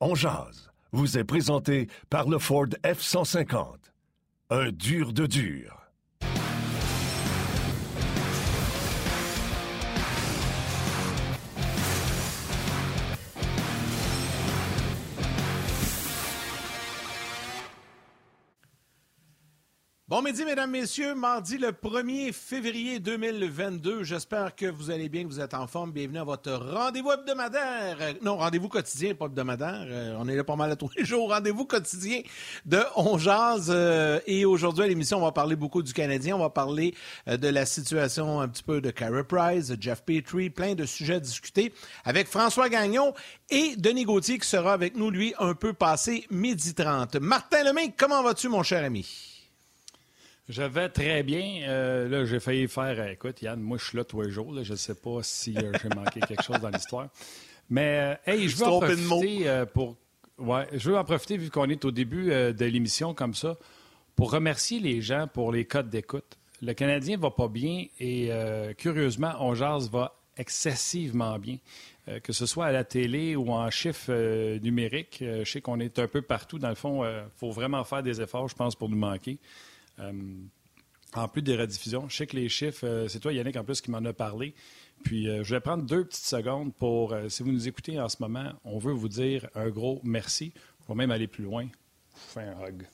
On jase vous est présenté par le Ford F-150. Un dur de dur. Bon midi, mesdames, messieurs. Mardi le 1er février 2022. J'espère que vous allez bien, que vous êtes en forme. Bienvenue à votre rendez-vous hebdomadaire. Euh, non, rendez-vous quotidien, pas hebdomadaire. Euh, on est là pas mal à tous les jours. Rendez-vous quotidien de On Jazz. Euh, et aujourd'hui, à l'émission, on va parler beaucoup du Canadien. On va parler de la situation un petit peu de Carey Price, Jeff Petrie, plein de sujets à discuter avec François Gagnon et Denis Gauthier qui sera avec nous, lui, un peu passé midi 30. Martin Lemay, comment vas-tu, mon cher ami? Je vais très bien. Euh, là, j'ai failli faire. Euh, écoute, Yann, moi, je suis là tous les jours. Je ne sais pas si euh, j'ai manqué quelque chose dans l'histoire. Mais, hey, je veux en profiter pour. Ouais, je veux en profiter, vu qu'on est au début de l'émission comme ça, pour remercier les gens pour les codes d'écoute. Le Canadien va pas bien et, curieusement, On Jazz va excessivement bien. que ce soit à la télé ou en chiffres numériques, je sais qu'on est un peu partout. Dans le fond, il faut vraiment faire des efforts, je pense, pour nous manquer. Euh, en plus des rediffusions, je sais que les chiffres, euh, c'est toi Yannick en plus qui m'en a parlé. Puis euh, je vais prendre deux petites secondes pour, si vous nous écoutez en ce moment, on veut vous dire un gros merci. On va même aller plus loin. Je un hug.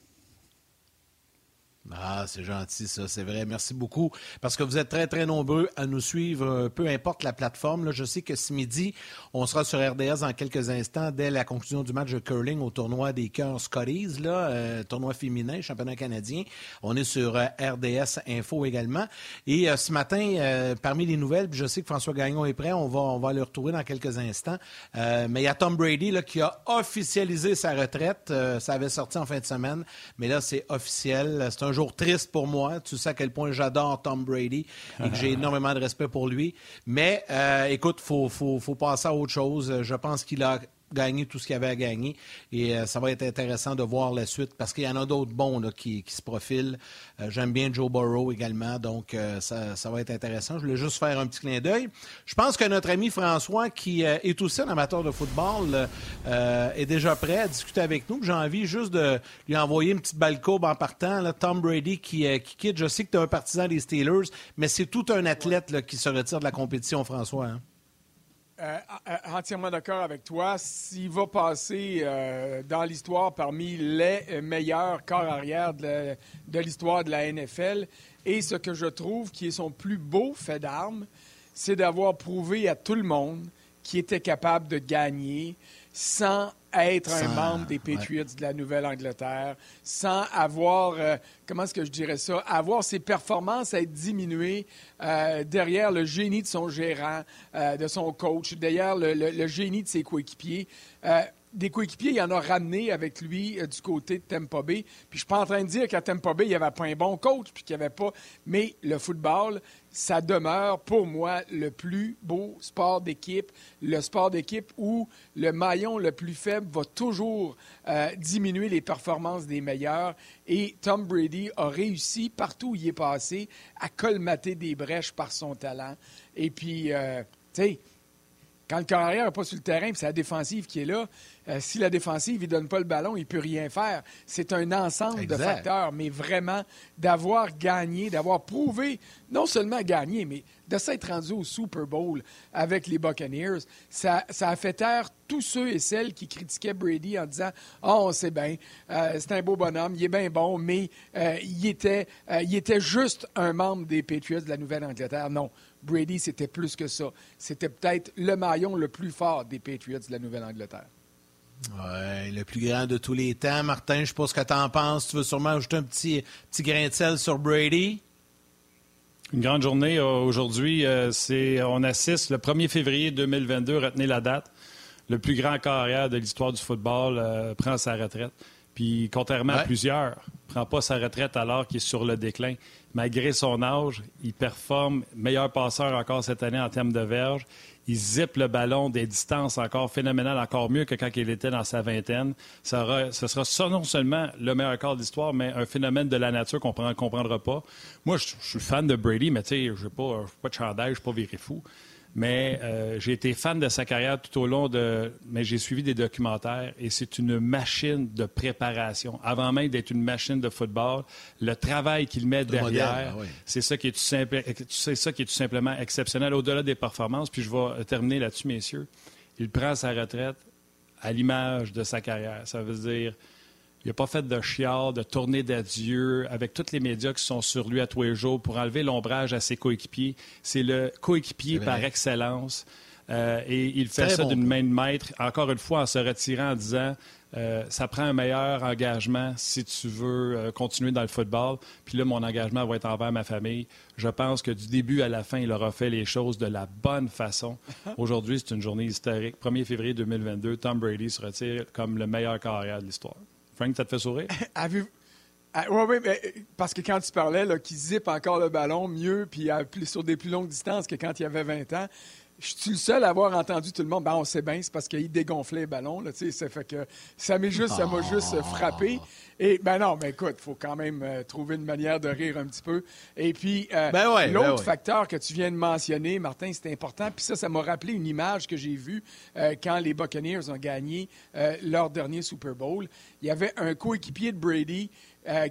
Ah, c'est gentil, ça, c'est vrai. Merci beaucoup. Parce que vous êtes très, très nombreux à nous suivre, euh, peu importe la plateforme. Je sais que ce midi, on sera sur RDS dans quelques instants, dès la conclusion du match de curling au tournoi des cœurs Scotties, euh, tournoi féminin, championnat canadien. On est sur euh, RDS Info également. Et ce matin, parmi les nouvelles, je sais que François Gagnon est prêt, on va, on va le retrouver dans quelques instants. mais il y a Tom Brady qui a officialisé sa retraite. ça avait sorti en fin de semaine, mais là, c'est officiel. C'est un un jour triste pour moi. Tu sais à quel point j'adore Tom Brady et que j'ai énormément de respect pour lui. Mais euh, écoute, il faut, faut, faut passer à autre chose. Je pense qu'il a gagné tout ce qu'il avait à gagner. Et euh, ça va être intéressant de voir la suite parce qu'il y en a d'autres bons qui, se profilent. Euh, j'aime bien Joe Burrow également, donc euh, ça, va être intéressant. Je voulais juste faire un petit clin d'œil. Je pense que notre ami François, qui est aussi un amateur de football, est déjà prêt à discuter avec nous. J'ai envie juste de lui envoyer une petite balle courbe en partant. Là, Tom Brady qui, quitte. Je sais que tu es un partisan des Steelers, mais c'est tout un athlète qui se retire de la compétition, François. Hein. Euh, euh, entièrement d'accord avec toi. S'il va passer euh, dans l'histoire parmi les meilleurs corps arrière de, l'histoire de la NFL, et ce que je trouve qui est son plus beau fait d'armes, c'est d'avoir prouvé à tout le monde qu'il était capable de gagner sans être un membre des Patriots de la Nouvelle-Angleterre, sans avoir, euh, comment est-ce que je dirais ça, avoir ses performances être diminuées euh, derrière le génie de son gérant, euh, de son coach, derrière le, génie de ses coéquipiers des coéquipiers, il en a ramené avec lui du côté de Tampa Bay. Puis je suis pas en train de dire qu'à Tampa Bay, il n'y avait pas un bon coach, puis qu'il n'y avait pas. Mais le football, ça demeure pour moi le plus beau sport d'équipe, le sport d'équipe où le maillon le plus faible va toujours euh, diminuer les performances des meilleurs. Et Tom Brady a réussi, partout où il est passé, à colmater des brèches par son talent. Et puis, euh, tu sais, quand le carrière n'est pas sur le terrain, c'est la défensive qui est là, euh, si la défensive ne donne pas le ballon, il ne peut rien faire. C'est un ensemble de facteurs, mais vraiment d'avoir gagné, d'avoir prouvé, non seulement gagné, mais de s'être rendu au Super Bowl avec les Buccaneers, ça, a fait taire tous ceux et celles qui critiquaient Brady en disant Oh, on sait bien, euh, c'est un beau bonhomme, il est bien bon, mais euh, il, était, il était juste un membre des Patriots de la Nouvelle-Angleterre. Non. Brady, c'était plus que ça. C'était peut-être le maillon le plus fort des Patriots de la Nouvelle-Angleterre. Oui, le plus grand de tous les temps. Martin, je ne sais pas ce que tu en penses. Tu veux sûrement ajouter un petit, petit grain de sel sur Brady? Une grande journée euh, aujourd'hui. Euh, c'est, on assiste le 1er février 2022, retenez la date. Le plus grand carrière de l'histoire du football euh, prend sa retraite. Puis, contrairement à plusieurs, ne prend pas sa retraite alors qu'il est sur le déclin. Malgré son âge, il performe meilleur passeur encore cette année en termes de verge il zippe le ballon des distances encore phénoménales, encore mieux que quand il était dans sa vingtaine. Ça ce sera non seulement le meilleur quart de l'histoire, mais un phénomène de la nature qu'on ne comprendra pas. Moi, je, suis fan de Brady, mais tu sais, je n'ai pas, pas, de chandail, je ne suis pas viré fou. Mais euh, j'ai été fan de sa carrière tout au long de. Mais j'ai suivi des documentaires et c'est une machine de préparation. Avant même d'être une machine de football, le travail qu'il met derrière, ah c'est ça, qui est tout simple... ça qui est tout simplement exceptionnel au-delà des performances. Puis je vais terminer là-dessus, messieurs. Il prend sa retraite à l'image de sa carrière. Ça veut dire il n'a pas fait de chiard, de tournée d'adieu avec tous les médias qui sont sur lui à tous les jours pour enlever l'ombrage à ses coéquipiers. C'est le coéquipier par excellence. Euh, et il fait ça d'une main de maître, encore une fois en se retirant en disant euh, ça prend un meilleur engagement si tu veux euh, continuer dans le football. Puis là, mon engagement va être envers ma famille. Je pense que du début à la fin, il aura fait les choses de la bonne façon. Aujourd'hui, c'est une journée historique. 1er février 2022, Tom Brady se retire comme le meilleur carrière de l'histoire. Frank, ça te fait sourire? oui, ah, oui, parce que quand tu parlais qu'il zippe encore le ballon mieux puis sur des plus longues distances que quand il avait 20 ans, je suis le seul à avoir entendu tout le monde. Ben, on sait bien, c'est parce qu'il dégonflait les ballons. Là, ça fait que ça m'a juste, ça m'a juste euh, frappé. Et ben non, mais écoute, il faut quand même euh, trouver une manière de rire un petit peu. Et puis, euh, ben ben l'autre facteur que tu viens de mentionner, Martin, c'est important. Puis ça, ça m'a rappelé une image que j'ai vue quand les Buccaneers ont gagné leur dernier Super Bowl. Il y avait un coéquipier de Brady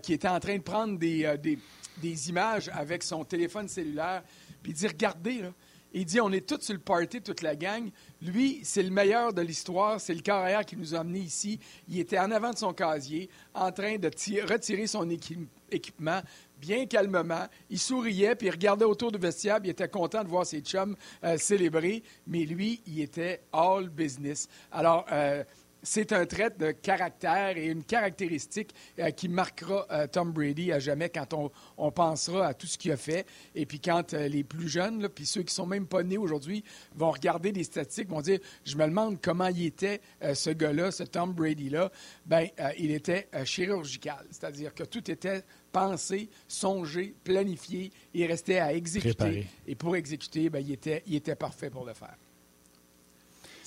qui était en train de prendre des, des, des images avec son téléphone cellulaire. Puis il dit, regardez, là, il dit on est tous sur le party, toute la gang. Lui, c'est le meilleur de l'histoire. C'est le carrière qui nous a amenés ici. Il était en avant de son casier, en train de retirer son équipement bien calmement. Il souriait, puis il regardait autour du vestiaire. Il était content de voir ses chums euh, célébrer. Mais lui, il était all business. Alors, euh, c'est un trait de caractère et une caractéristique euh, qui marquera euh, Tom Brady à jamais quand on, pensera à tout ce qu'il a fait. Et puis quand euh, les plus jeunes, puis ceux qui sont même pas nés aujourd'hui, vont regarder des statistiques, vont dire, je me demande comment il était ce gars-là, ce Tom Brady-là. Ben, il était chirurgical, c'est-à-dire que tout était pensé, songé, planifié. Il restait à exécuter. Et pour exécuter, ben, il, était, il était parfait pour le faire.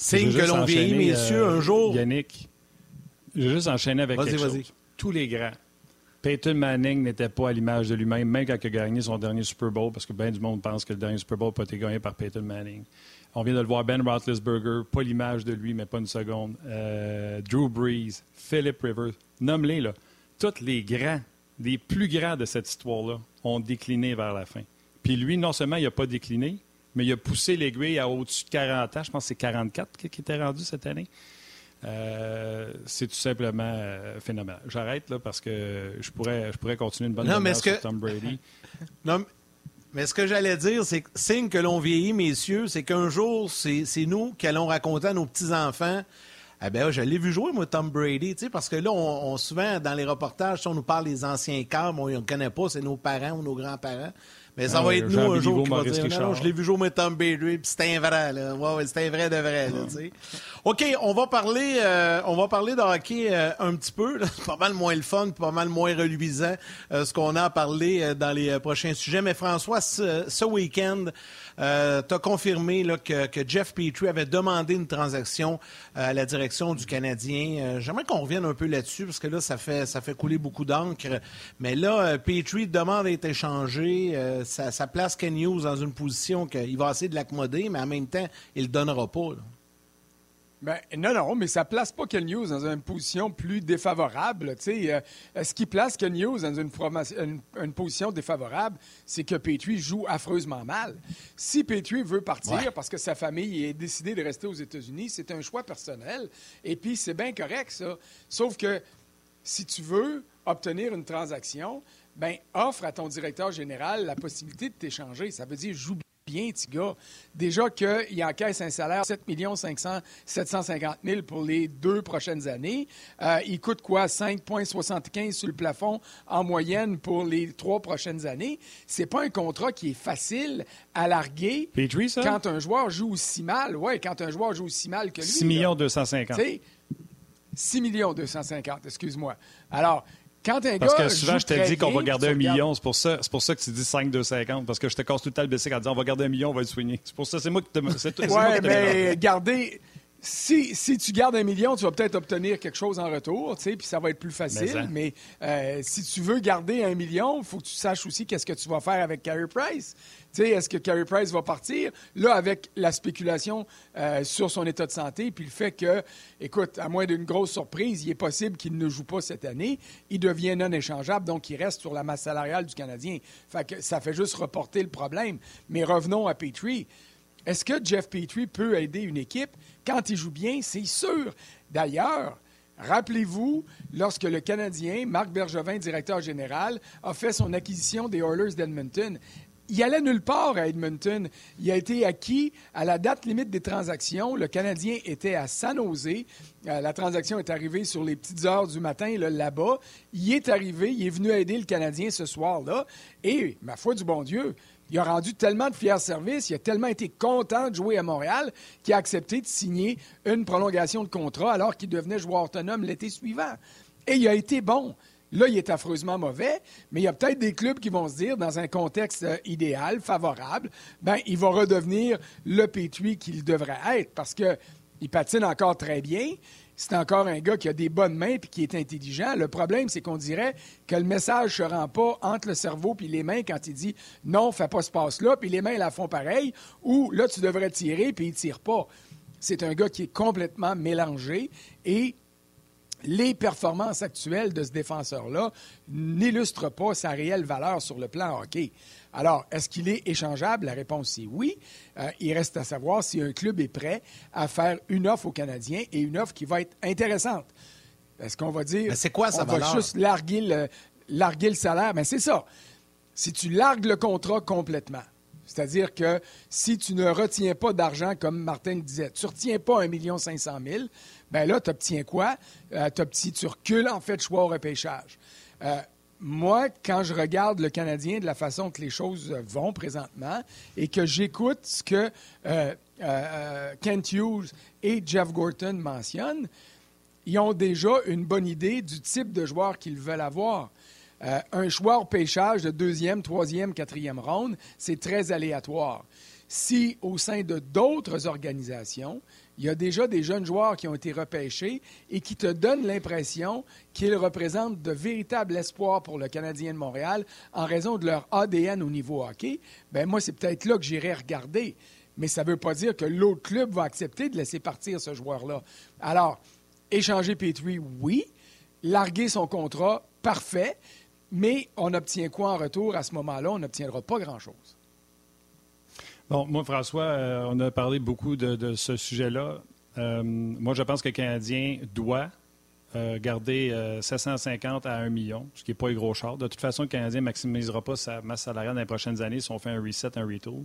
Signe que l'on vieillit, messieurs, un jour. Yannick, je vais juste enchaîner avec quelque chose. Tous les grands. Peyton Manning n'était pas à l'image de lui-même, même quand il a gagné son dernier Super Bowl, parce que bien du monde pense que le dernier Super Bowl n'a pas été gagné par Peyton Manning. On vient de le voir, Ben Roethlisberger, pas l'image de lui, mais pas une seconde. Euh, Drew Brees, Philip Rivers, nomme-les, là. Tous les grands, les plus grands de cette histoire-là, ont décliné vers la fin. Puis lui, non seulement il n'a pas décliné, mais il a poussé l'aiguille à au-dessus de 40 ans. Je pense que c'est 44 qui, était rendu cette année. Euh, c'est tout simplement euh, phénoménal. J'arrête là parce que je pourrais, je pourrais continuer une bonne non, sur Tom Brady. non, mais ce que j'allais dire, c'est que signe que l'on vieillit, messieurs, c'est qu'un jour, c'est nous qui allons raconter à nos petits-enfants eh bien, je l'ai vu jouer, moi, Tom Brady, parce que là, on, souvent, dans les reportages, on nous parle des anciens cas, on ne connaît pas, c'est nos parents ou nos grands-parents. Mais ça ah va être nous un jour qui va dire non, je l'ai vu jouer mais Tom Brady, puis c'était un vrai, là. Ouais, ouais, c'était un vrai de vrai, là, tu sais. OK, on va parler, euh, on va parler de hockey euh, un petit peu, là. pas mal moins le fun, pas mal moins reluisant, euh, ce qu'on a à parler dans les prochains sujets. Mais François, ce, ce week-end, euh, tu as confirmé que, Jeff Petrie avait demandé une transaction euh, à la direction du Canadien. Euh, j'aimerais qu'on revienne un peu là-dessus parce que là, ça fait, ça fait couler beaucoup d'encre. Mais là, Petrie demande d'être échangé. Ça, place Ken Hughes dans une position qu'il va essayer de l'accommoder, mais en même temps, il le donnera pas. Ben, non, non, mais ça place pas Ken News dans une position plus défavorable. Euh, ce qui place Ken News dans une, position défavorable, c'est que Petrie joue affreusement mal. Si Petrie veut partir parce que sa famille est décidée de rester aux États-Unis, c'est un choix personnel. Et puis, c'est bien correct, ça. Sauf que si tu veux obtenir une transaction, ben, offre à ton directeur général la possibilité de t'échanger. Ça veut dire joue bien, petit gars. Déjà qu'il encaisse un salaire de 7 750 000 pour les deux prochaines années. Euh, il coûte quoi? 5,75 sur le plafond en moyenne pour les trois prochaines années. C'est pas un contrat qui est facile à larguer quand un joueur joue aussi mal. Oui, quand un joueur joue aussi mal que lui. 6 millions 250. 6 millions 250, excuse-moi. Alors, quand un parce que souvent, je te dis qu'on va garder un million. C'est pour, ça, c'est pour ça que tu dis 5, 2, 50. Parce que je te casse tout le temps le bicycle en disant on va garder un million, on va le soigner. C'est pour ça, c'est moi qui te. Oui, mais garder. si, si, tu gardes un million, tu vas peut-être obtenir quelque chose en retour, tu sais, puis ça va être plus facile. Mais, euh, si tu veux garder un million, il faut que tu saches aussi qu'est-ce que tu vas faire avec Carey Price. Sais, est-ce que Carey Price va partir? Là, avec la spéculation euh, sur son état de santé, puis le fait que, écoute, à moins d'une grosse surprise, il est possible qu'il ne joue pas cette année, il devient non échangeable, donc il reste sur la masse salariale du Canadien. Fait que ça fait juste reporter le problème. Mais revenons à Petrie. Est-ce que Jeff Petrie peut aider une équipe? Quand il joue bien, c'est sûr. D'ailleurs, Rappelez-vous, lorsque le Canadien, Marc Bergevin, directeur général, a fait son acquisition des Oilers d'Edmonton, il allait nulle part à Edmonton. Il a été acquis à la date limite des transactions. Le Canadien était à San. Euh, la transaction est arrivée sur les petites heures du matin là-bas. il est arrivé, il est venu aider le Canadien ce soir-là. Et, ma foi du bon Dieu, il a rendu tellement de fiers services, il a tellement été content de jouer à Montréal qu'il a accepté de signer une prolongation de contrat alors qu'il devenait joueur autonome l'été suivant. Et il a été bon. Là, il est affreusement mauvais, mais il y a peut-être des clubs qui vont se dire, dans un contexte euh, idéal, favorable, ben, il va redevenir le pétui qu'il devrait être parce qu'il patine encore très bien c'est encore un gars qui a des bonnes mains et qui est intelligent. Le problème, c'est qu'on dirait que le message ne se rend pas entre le cerveau et les mains quand il dit non, fais pas ce passe-là, puis les mains la font pareil, ou là, tu devrais tirer, puis il tire pas. C'est un gars qui est complètement mélangé et les performances actuelles de ce défenseur-là n'illustrent pas sa réelle valeur sur le plan hockey. Alors, est-ce qu'il est échangeable? La réponse est oui. Euh, il reste à savoir si un club est prêt à faire une offre aux Canadiens et une offre qui va être intéressante. Est-ce qu'on va dire. c'est quoi ça on va juste larguer le, larguer le salaire? Mais c'est ça. Si tu largues le contrat complètement, c'est-à-dire que si tu ne retiens pas d'argent, comme Martin disait, tu ne retiens pas 1 500 000, bien là, tu obtiens quoi? Euh, tu recules en fait choix au repêchage. Euh, moi, quand je regarde le Canadien de la façon que les choses vont présentement et que j'écoute ce que euh, euh, Kent Hughes et Jeff Gorton mentionnent, ils ont déjà une bonne idée du type de joueur qu'ils veulent avoir. Euh, un choix au pêchage de deuxième, troisième, quatrième ronde, c'est très aléatoire. Si au sein de d'autres organisations, il y a déjà des jeunes joueurs qui ont été repêchés et qui te donnent l'impression qu'ils représentent de véritables espoirs pour le Canadien de Montréal en raison de leur ADN au niveau hockey. Ben moi, c'est peut-être là que j'irai regarder. Mais ça ne veut pas dire que l'autre club va accepter de laisser partir ce joueur-là. Alors, échanger Petrie, oui. Larguer son contrat, parfait. Mais on obtient quoi en retour à ce moment-là? On n'obtiendra pas grand-chose. Bon, moi, François, euh, on a parlé beaucoup de, ce sujet-là. Euh, moi, je pense que le Canadien doit euh, garder 750 à 1 million, ce qui n'est pas un gros char. De toute façon, le Canadien ne maximisera pas sa masse salariale dans les prochaines années si on fait un reset, un retour.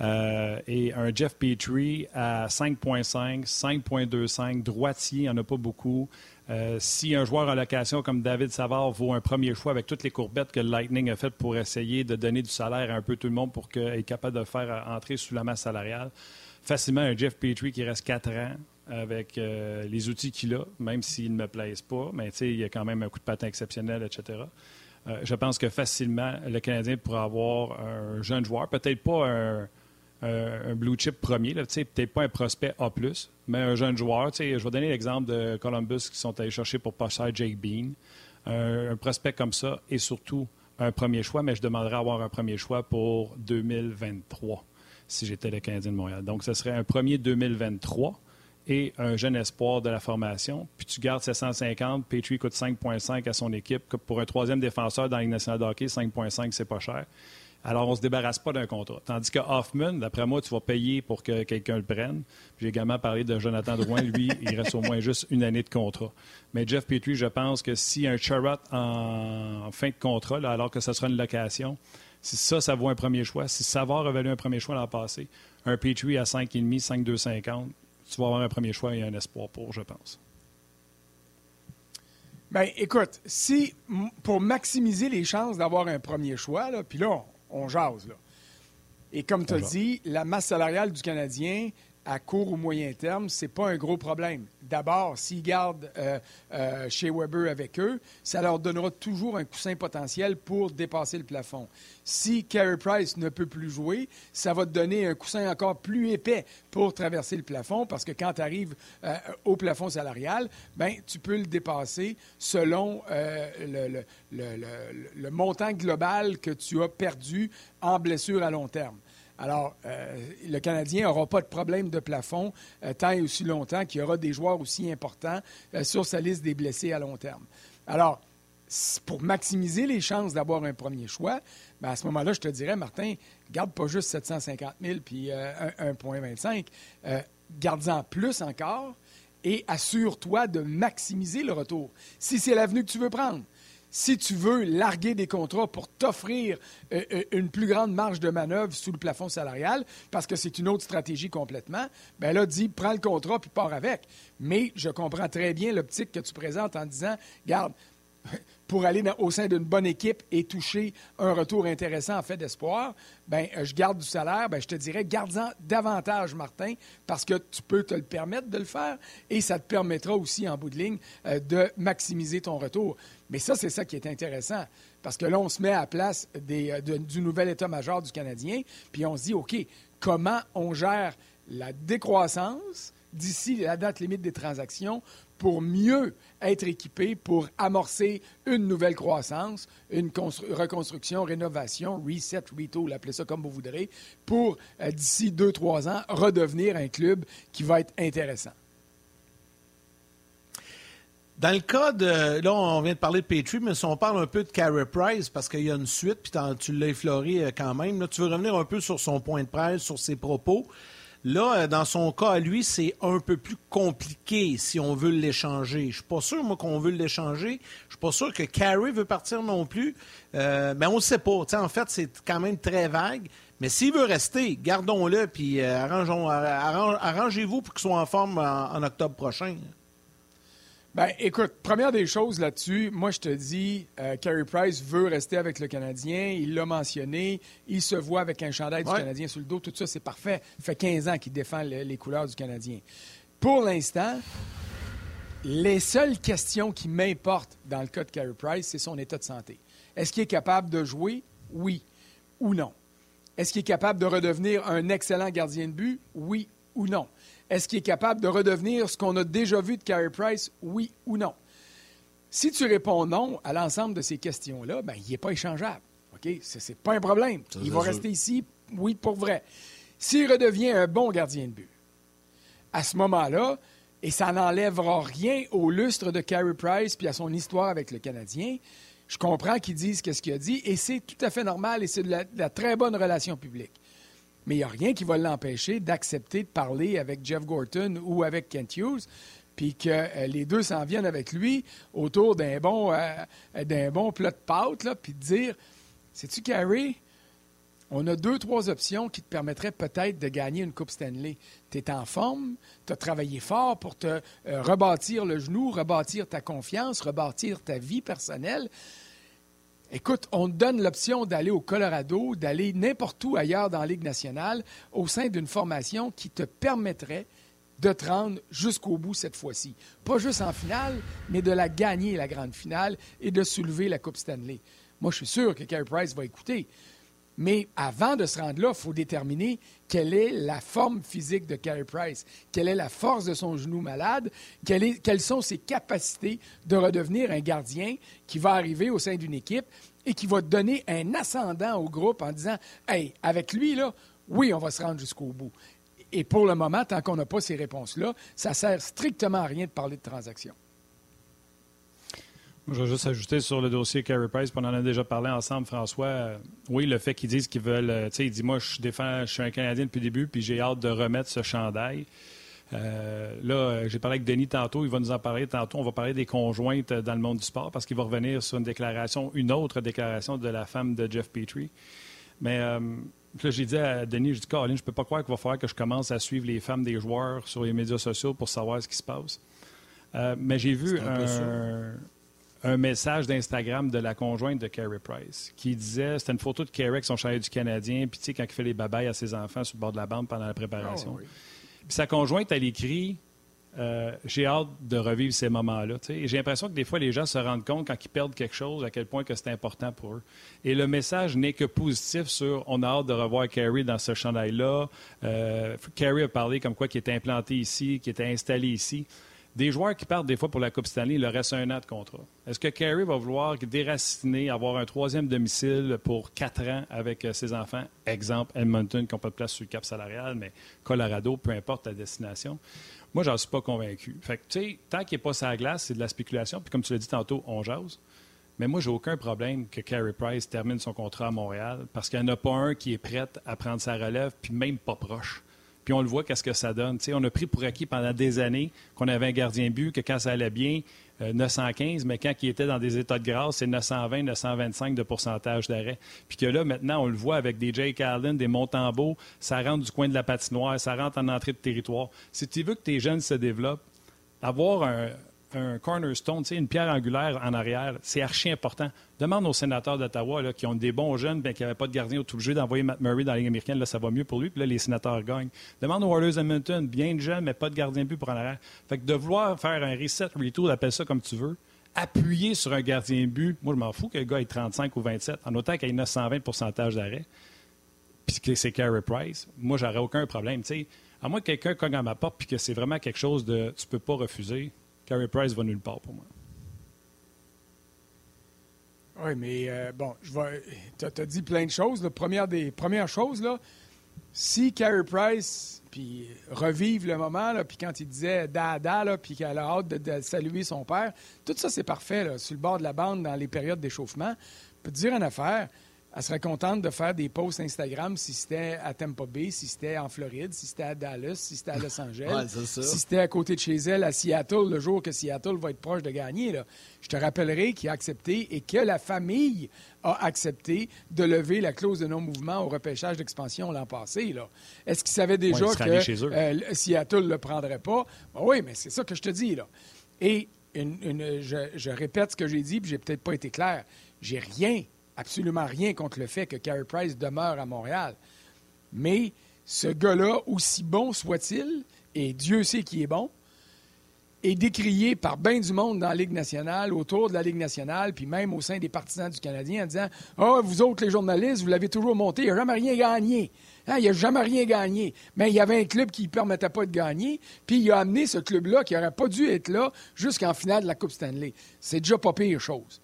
et un Jeff Petrie à 5,5, 5,25, droitier, il n'y en a pas beaucoup. Euh, si un joueur en location comme David Savard vaut un premier choix avec toutes les courbettes que le Lightning a faites pour essayer de donner du salaire à un peu tout le monde pour qu'il soit capable de faire entrer sous la masse salariale, facilement un Jeff Petrie qui reste quatre ans avec euh, les outils qu'il a, même s'ils ne me plaisent pas, mais il y a quand même un coup de patin exceptionnel, etc. Euh, je pense que facilement, le Canadien pourrait avoir un jeune joueur, peut-être pas un un blue chip premier, peut-être pas un prospect A, mais un jeune joueur. Je vais donner l'exemple de Columbus qui sont allés chercher pour passer Jake Bean. Un, prospect comme ça et surtout un premier choix, mais je demanderais avoir un premier choix pour 2023 si j'étais le Canadien de Montréal. Donc, ce serait un premier 2023 et un jeune espoir de la formation. Puis tu gardes 750, Petrie coûte 5,5 à son équipe. Pour un troisième défenseur dans la Ligue nationale de hockey, 5,5, c'est pas cher. Alors, on ne se débarrasse pas d'un contrat. Tandis que Hoffman, d'après moi, tu vas payer pour que quelqu'un le prenne. J'ai également parlé de Jonathan Drouin. Lui, il reste au moins juste une année de contrat. Mais Jeff Petrie, je pense que si un Charrot en fin de contrat, alors que ce sera une location, si ça, ça vaut un premier choix, si ça va revaler un premier choix l'an passé, un Petrie à 5,5, 5,250, tu vas avoir un premier choix et un espoir pour, je pense. Bien, écoute, si pour maximiser les chances d'avoir un premier choix, puis là, on jase. Là. Et comme tu as dit, la masse salariale du Canadien à court ou moyen terme, ce n'est pas un gros problème. D'abord, s'ils gardent euh, euh, chez Weber avec eux, ça leur donnera toujours un coussin potentiel pour dépasser le plafond. Si Carey Price ne peut plus jouer, ça va te donner un coussin encore plus épais pour traverser le plafond parce que quand tu arrives euh, au plafond salarial, ben, tu peux le dépasser selon le, le montant global que tu as perdu en blessure à long terme. Alors, euh, le Canadien n'aura pas de problème de plafond euh, tant et aussi longtemps qu'il y aura des joueurs aussi importants euh, sur sa liste des blessés à long terme. Alors, pour maximiser les chances d'avoir un premier choix, ben, à ce moment-là, je te dirais, Martin, garde pas juste 750 000 puis 1,25. garde-en plus encore et assure-toi de maximiser le retour. Si c'est l'avenue que tu veux prendre, si tu veux larguer des contrats pour t'offrir euh, euh, une plus grande marge de manœuvre sous le plafond salarial, parce que c'est une autre stratégie complètement, bien là, dis, prends le contrat puis pars avec. Mais je comprends très bien l'optique que tu présentes en disant, garde, pour aller au sein d'une bonne équipe et toucher un retour intéressant en fait d'espoir, ben euh, je garde du salaire, ben je te dirais garde-en davantage Martin parce que tu peux te le permettre de le faire et ça te permettra aussi en bout de ligne de maximiser ton retour. Mais ça, c'est ça qui est intéressant. Parce que là, on se met à la place euh, du nouvel état-major du Canadien, puis on se dit, OK, comment on gère la décroissance d'ici la date limite des transactions pour mieux être équipé pour amorcer une nouvelle croissance, une reconstruction, rénovation, reset, retool, appelez ça comme vous voudrez, pour euh, d'ici deux, trois ans redevenir un club qui va être intéressant. Dans le cas de. Là, on vient de parler de Petrie, mais si on parle un peu de Carey Price, parce qu'il y a une suite, puis tu l'as effleuré euh, quand même, là, tu veux revenir un peu sur son point de presse, sur ses propos. Là, euh, dans son cas lui, c'est un peu plus compliqué si on veut l'échanger. Je suis pas sûr, moi, qu'on veut l'échanger. Je suis pas sûr que Carey veut partir non plus. Euh, mais on ne sait pas. en fait, c'est quand même très vague. Mais s'il veut rester, gardons-le, puis arrangez-vous pour qu'il soit en forme en octobre prochain. Ben, écoute, première des choses là-dessus, moi je te dis, euh, Carey Price veut rester avec le Canadien, il l'a mentionné, il se voit avec un chandail du Canadien sur le dos, tout ça c'est parfait. Il fait 15 ans qu'il défend les couleurs du Canadien. Pour l'instant, les seules questions qui m'importent dans le cas de Carey Price, c'est son état de santé. Est-ce qu'il est capable de jouer? Oui ou non. Est-ce qu'il est capable de redevenir un excellent gardien de but? Oui ou non. Est-ce qu'il est capable de redevenir ce qu'on a déjà vu de Carey Price, oui ou non? Si tu réponds non à l'ensemble de ces questions-là, ben, il n'est pas échangeable. OK? Ce n'est pas un problème. il va rester ici, oui, pour vrai. S'il redevient un bon gardien de but, à ce moment-là, et ça n'enlèvera rien au lustre de Carey Price puis à son histoire avec le Canadien, je comprends qu'ils disent ce qu'il a dit et c'est tout à fait normal et c'est de la très bonne relation publique mais il n'y a rien qui va l'empêcher d'accepter de parler avec Jeff Gorton ou avec Kent Hughes, puis que euh, les deux s'en viennent avec lui autour d'un bon, euh, d'un bon plat de pâte, puis de dire Sais-tu, Carrie, on a deux, trois options qui te permettraient peut-être de gagner une Coupe Stanley. Tu es en forme, tu as travaillé fort pour te euh, rebâtir le genou, rebâtir ta confiance, rebâtir ta vie personnelle. Écoute, on te donne l'option d'aller au Colorado, d'aller n'importe où ailleurs dans la Ligue nationale, au sein d'une formation qui te permettrait de te rendre jusqu'au bout cette fois-ci. Pas juste en finale, mais de la gagner, la grande finale, et de soulever la Coupe Stanley. Moi, je suis sûr que Carey Price va écouter. Mais avant de se rendre là, il faut déterminer quelle est la forme physique de Carey Price, quelle est la force de son genou malade, quelles sont ses capacités de redevenir un gardien qui va arriver au sein d'une équipe et qui va donner un ascendant au groupe en disant Hey, avec lui, là, oui, on va se rendre jusqu'au bout. Et pour le moment, tant qu'on n'a pas ces réponses-là, ça sert strictement à rien de parler de transaction. Je vais juste ajouter sur le dossier Carey Price, on en a déjà parlé ensemble, François. Euh, oui, le fait qu'ils disent qu'ils veulent. Euh, tu sais, il dit Moi, je défends, je suis un Canadien depuis le début, puis j'ai hâte de remettre ce chandail. Euh, là, j'ai parlé avec Denis tantôt, il va nous en parler tantôt. On va parler des conjointes dans le monde du sport parce qu'il va revenir sur une déclaration, une autre déclaration de la femme de Jeff Petrie. Mais là, j'ai dit à Denis, je dis, Caroline, je peux pas croire qu'il va falloir que je commence à suivre les femmes des joueurs sur les médias sociaux pour savoir ce qui se passe. mais j'ai vu un, un message d'Instagram de la conjointe de Carey Price qui disait, c'était une photo de Carey avec son chandail du Canadien, puis tu sais, quand il fait les babayes à ses enfants sur le bord de la bande pendant la préparation. Ah Puis sa conjointe, elle écrit euh, j'ai hâte de revivre ces moments-là. J'ai l'impression que des fois, les gens se rendent compte quand ils perdent quelque chose à quel point que c'est important pour eux. Et le message n'est que positif sur on a hâte de revoir Carrie dans ce chandail-là. Euh, Carrie a parlé comme quoi qui était implanté ici, qui était installé ici. Des joueurs qui partent des fois pour la Coupe Stanley, il leur reste un an de contrat. Est-ce que Carey va vouloir déraciner, avoir un troisième domicile pour quatre ans avec euh, ses enfants? Exemple, Edmonton, qui n'ont pas de place sur le cap salarial, mais Colorado, peu importe la destination. Moi, j'en suis pas convaincu. Fait que, tant qu'il n'est pas sa glace, c'est de la spéculation. Puis comme tu l'as dit tantôt, on jase. Mais moi, j'ai aucun problème que Carey Price termine son contrat à Montréal parce qu'il n'y en a pas un qui est prêt à prendre sa relève, puis même pas proche. Puis on le voit, qu'est-ce que ça donne. on a pris pour acquis pendant des années qu'on avait un gardien but, que quand ça allait bien, 915, euh, mais quand il était dans des états de grâce, c'est 920, 925 de pourcentage d'arrêt. Puis que là, maintenant, on le voit avec des Jake Allen, des Montembeau, ça rentre du coin de la patinoire, ça rentre en entrée de territoire. Si tu veux que tes jeunes se développent, avoir un, un cornerstone, une pierre angulaire en arrière, c'est archi important. Demande aux sénateurs d'Ottawa qui ont des bons jeunes, bien, qui n'avaient pas de gardien au tout jeu, d'envoyer Matt Murray dans la Ligue américaine, là, ça va mieux pour lui, puis là, les sénateurs gagnent. Demande aux Oilers Edmonton, bien de jeunes, mais pas de gardien but pour en arrière. Fait que de vouloir faire un reset, retour, appelle ça comme tu veux, appuyer sur un gardien but, moi, je m'en fous que le gars ait 35 ou 27, en autant qu'il ait 920 pourcentage d'arrêt, puis que c'est Carey Price, moi, j'aurais aucun problème. à moins que quelqu'un cogne à ma porte, puis que c'est vraiment quelque chose de tu peux pas refuser, Carey Price va nulle part pour moi. Oui, mais euh, bon, je Tu as, dit plein de choses. La première des premières choses, là, si Carey Price puis revive le moment, puis quand il disait dada, là, puis qu'elle a hâte de, saluer son père, tout ça, c'est parfait, là, sur le bord de la bande dans les périodes d'échauffement. Te dire une affaire, elle serait contente de faire des posts Instagram si c'était à Tampa Bay, si c'était en Floride, si c'était à Dallas, si c'était à Los Angeles, si c'était à côté de chez elle, à Seattle, le jour que Seattle va être proche de gagner. Je te rappellerai qu'il a accepté et que la famille a accepté de lever la clause de non-mouvement au repêchage d'expansion l'an passé. Est-ce qu'il savait déjà que euh, Seattle ne le prendrait pas? Ben oui, mais c'est ça que je te dis. Là. Et je, je, répète ce que j'ai dit, puis j'ai peut-être pas été clair. J'ai rien absolument rien contre le fait que Carey Price demeure à Montréal. Mais ce gars-là, aussi bon soit-il, et Dieu sait qu'il est bon, est décrié par bien du monde dans la Ligue nationale, autour de la Ligue nationale, puis même au sein des partisans du Canadien, en disant Ah, vous autres, les journalistes, vous l'avez toujours monté, il n'a jamais rien gagné. Hein, il n'a jamais rien gagné. Mais il y avait un club qui ne permettait pas de gagner, puis il a amené ce club-là qui n'aurait pas dû être là jusqu'en finale de la Coupe Stanley. C'est déjà pas pire chose.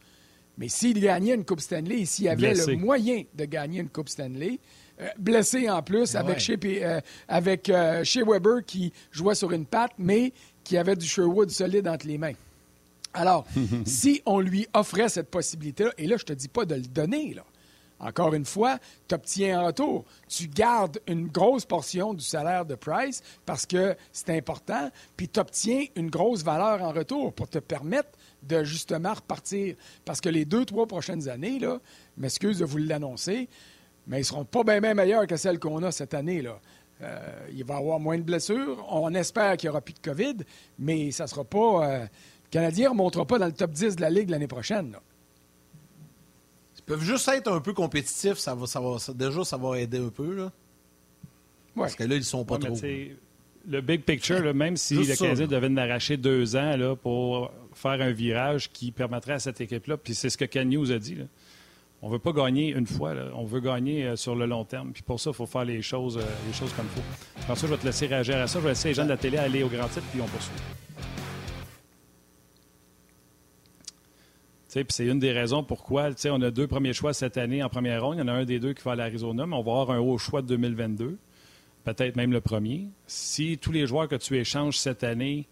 Mais s'il gagnait une Coupe Stanley et s'il avait le moyen de gagner une Coupe Stanley, euh, blessé en plus avec, chez, euh, avec euh, chez Weber qui jouait sur une patte, mais qui avait du Sherwood solide entre les mains. Alors, si on lui offrait cette possibilité-là, et là, je te dis pas de le donner, là. Encore une fois, tu obtiens en retour. Tu gardes une grosse portion du salaire de Price parce que c'est important, puis tu obtiens une grosse valeur en retour pour te permettre de justement repartir. Parce que les deux, trois prochaines années, là, m'excuse de vous l'annoncer, mais ils ne seront pas bien, meilleurs que celles qu'on a cette année. Là. Euh, il va y avoir moins de blessures. On espère qu'il n'y aura plus de COVID, mais ça sera pas. Euh, le Canadien ne remontera pas dans le top 10 de la Ligue l'année prochaine. Ils peuvent juste être un peu compétitifs. Ça va, ça va, déjà, ça va aider un peu. Là. Parce que là, ils ne sont pas trop. Le big picture, même si le Canadien devait arracher deux ans là, pour faire un virage qui permettrait à cette équipe-là. Puis c'est ce que Ken News a dit. On ne veut pas gagner une fois, on veut gagner euh, sur le long terme. Puis pour ça, il faut faire les choses, euh, les choses comme il faut. Je vais te laisser réagir à ça. Je vais laisser les gens de la télé aller au grand titre, puis on poursuit. Puis c'est une des raisons pourquoi on a deux premiers choix cette année en première ronde. Il y en a un des deux qui va à l'Arizona, mais on va avoir un haut choix de 2022, peut-être même le premier. Si tous les joueurs que tu échanges cette année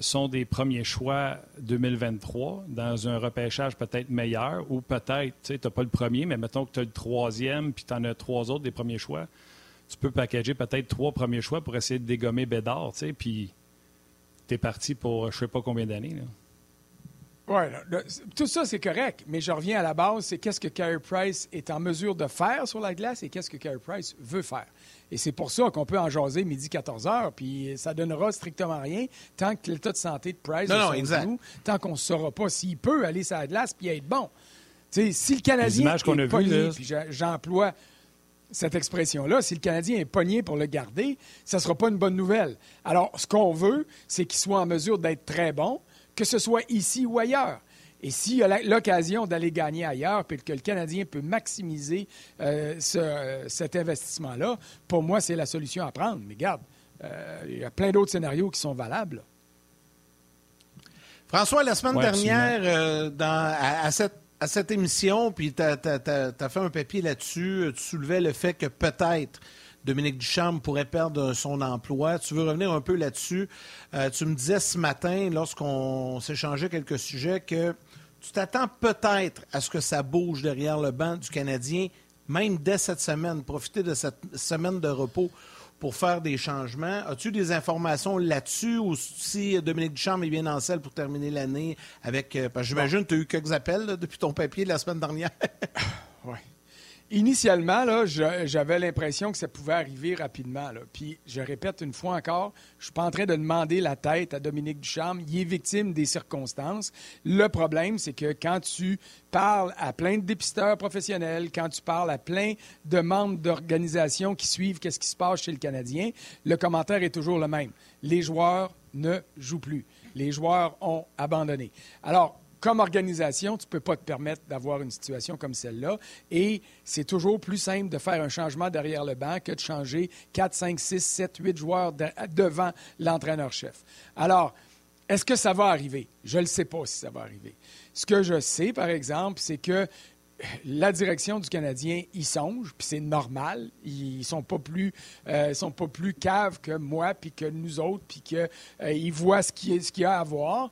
sont des premiers choix 2023 dans un repêchage peut-être meilleur ou peut-être, tu n'as pas le premier, mais mettons que tu as le troisième puis tu en as trois autres des premiers choix. Tu peux packager peut-être trois premiers choix pour essayer de dégommer Bédard, tu sais, puis tu es parti pour je ne sais pas combien d'années. Oui, tout ça, c'est correct, mais je reviens à la base, c'est qu'est-ce que Carey Price est en mesure de faire sur la glace et qu'est-ce que Carey Price veut faire. Et c'est pour ça qu'on peut en jaser midi 14 heures, puis ça donnera strictement rien tant que l'état de santé de Price non, non, tant qu'on ne saura pas s'il peut aller sur la glace puis être bon. si le Canadien qu'on a puis j'emploie cette expression-là, si le Canadien est pogné pour le garder, ça ne sera pas une bonne nouvelle. Alors, ce qu'on veut, c'est qu'il soit en mesure d'être très bon, que ce soit ici ou ailleurs. Et s'il y a l'occasion d'aller gagner ailleurs, puis que le Canadien peut maximiser euh, cet investissement-là, pour moi, c'est la solution à prendre. Mais garde, euh, il y a plein d'autres scénarios qui sont valables. François, la semaine dernière, euh, dans, à, cette, à, cette, émission, puis tu as, fait un papier là-dessus, tu soulevais le fait que peut-être Dominique Ducharme pourrait perdre son emploi. Tu veux revenir un peu là-dessus? tu me disais ce matin, lorsqu'on s'échangeait quelques sujets, que tu t'attends peut-être à ce que ça bouge derrière le banc du Canadien, même dès cette semaine, profiter de cette semaine de repos pour faire des changements. As-tu des informations là-dessus? Ou si Dominique Duchamp est bien en selle pour terminer l'année avec. Euh, j'imagine que tu as eu quelques appels depuis ton papier la semaine dernière. oui. Initialement, là, j'avais l'impression que ça pouvait arriver rapidement. Puis, je répète une fois encore, je suis pas en train de demander la tête à Dominique Ducharme. Il est victime des circonstances. Le problème, c'est que quand tu parles à plein de dépisteurs professionnels, quand tu parles à plein de membres d'organisations qui suivent qu'est-ce qui se passe chez le Canadien, le commentaire est toujours le même. Les joueurs ne jouent plus. Les joueurs ont abandonné. Alors, comme organisation, tu ne peux pas te permettre d'avoir une situation comme celle-là. Et c'est toujours plus simple de faire un changement derrière le banc que de changer 4, 5, 6, 7, 8 joueurs devant l'entraîneur-chef. Alors, est-ce que ça va arriver? Je ne sais pas si ça va arriver. Ce que je sais, par exemple, c'est que la direction du Canadien y songe, puis c'est normal. Ils sont pas plus, euh, sont pas plus caves que moi, puis que nous autres, puis qu'ils euh, voient ce qu'il y a à voir.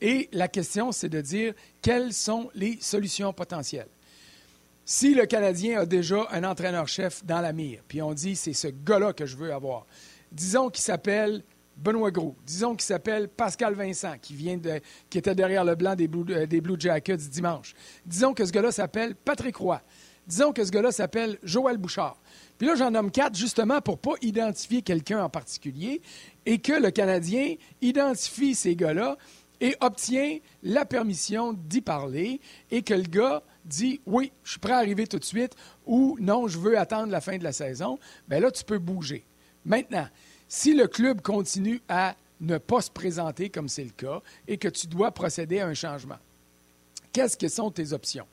Et la question, c'est de dire quelles sont les solutions potentielles? Si le Canadien a déjà un entraîneur-chef dans la mire, puis on dit c'est ce gars-là que je veux avoir, disons qu'il s'appelle Benoît Gros, disons qu'il s'appelle Pascal Vincent, qui, vient de, qui était derrière le blanc des Blue, euh, des Blue Jackets dimanche. Disons que ce gars-là s'appelle Patrick Roy. Disons que ce gars-là s'appelle Joël Bouchard. Puis là, j'en nomme quatre justement pour ne pas identifier quelqu'un en particulier et que le Canadien identifie ces gars-là et obtient la permission d'y parler et que le gars dit oui, je suis prêt à arriver tout de suite ou non, je veux attendre la fin de la saison, bien là, tu peux bouger. Maintenant, si le club continue à ne pas se présenter comme c'est le cas et que tu dois procéder à un changement, qu'est-ce que sont tes options?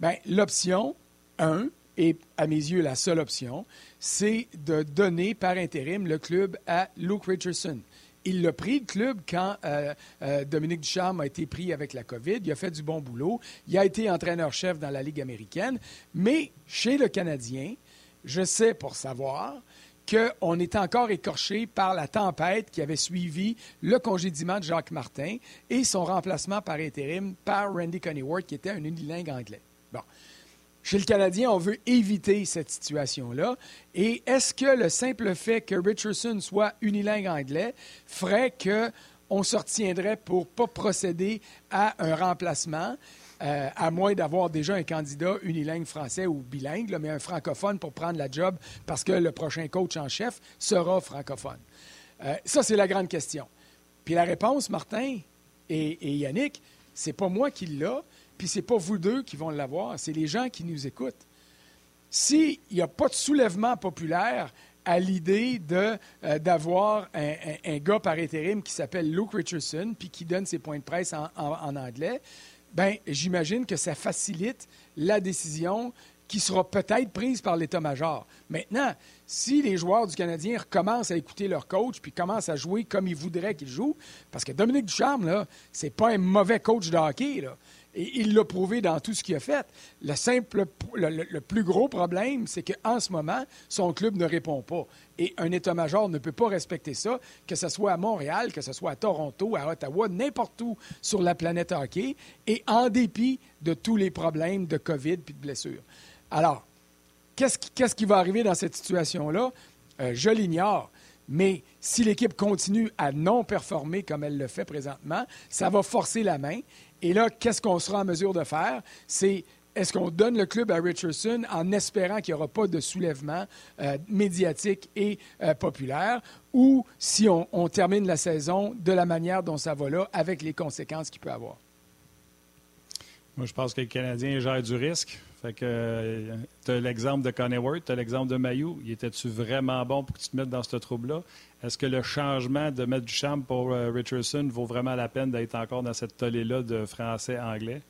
Bien, l'option 1, et à mes yeux la seule option, c'est de donner par intérim le club à Luke Richardson il l'a pris, le club, quand euh, euh, Dominique Ducharme a été pris avec la COVID. Il a fait du bon boulot. Il a été entraîneur-chef dans la Ligue américaine. Mais chez le Canadien, je sais pour savoir qu'on est encore écorché par la tempête qui avait suivi le congédiement de Jacques Martin et son remplacement par intérim par Randy Coneyworth, qui était un unilingue anglais. Chez le Canadien, on veut éviter cette situation-là. Et est-ce que le simple fait que Richardson soit unilingue anglais ferait qu'on se retiendrait pour ne pas procéder à un remplacement, euh, à moins d'avoir déjà un candidat unilingue français ou bilingue, mais un francophone pour prendre la job parce que le prochain coach en chef sera francophone? Euh, ça, c'est la grande question. Puis la réponse, Martin et, et Yannick, c'est pas moi qui l'ai, puis ce n'est pas vous deux qui vont l'avoir, c'est les gens qui nous écoutent. S'il n'y a pas de soulèvement populaire à l'idée euh, d'avoir un, gars par intérim qui s'appelle Luke Richardson, puis qui donne ses points de presse en, en anglais, ben j'imagine que ça facilite la décision qui sera peut-être prise par l'état-major. Maintenant, si les joueurs du Canadien recommencent à écouter leur coach puis commencent à jouer comme ils voudraient qu'ils jouent, parce que Dominique Ducharme, là, c'est pas un mauvais coach de hockey, là. Et il l'a prouvé dans tout ce qu'il a fait. Le, simple, le, plus gros problème, c'est qu'en ce moment, son club ne répond pas. Et un état-major ne peut pas respecter ça, que ce soit à Montréal, que ce soit à Toronto, à Ottawa, n'importe où sur la planète hockey, et en dépit de tous les problèmes de COVID et de blessures. Alors, qu'est-ce qui, qui, va arriver dans cette situation-là? Euh, je l'ignore. Mais si l'équipe continue à non performer comme elle le fait présentement, ça va forcer la main. Et là, qu'est-ce qu'on sera en mesure de faire? C'est est-ce qu'on donne le club à Richardson en espérant qu'il n'y aura pas de soulèvement euh, médiatique et euh, populaire, ou si on, on, termine la saison de la manière dont ça va là, avec les conséquences qu'il peut avoir? Moi, je pense que le Canadien gère du risque. Fait que euh, tu as l'exemple de Conneward, tu as l'exemple de Mayou. Il était-tu vraiment bon pour que tu te mettes dans ce trouble-là? Est-ce que le changement de mettre du charme pour euh, Richardson vaut vraiment la peine d'être encore dans cette tollée-là de français-anglais?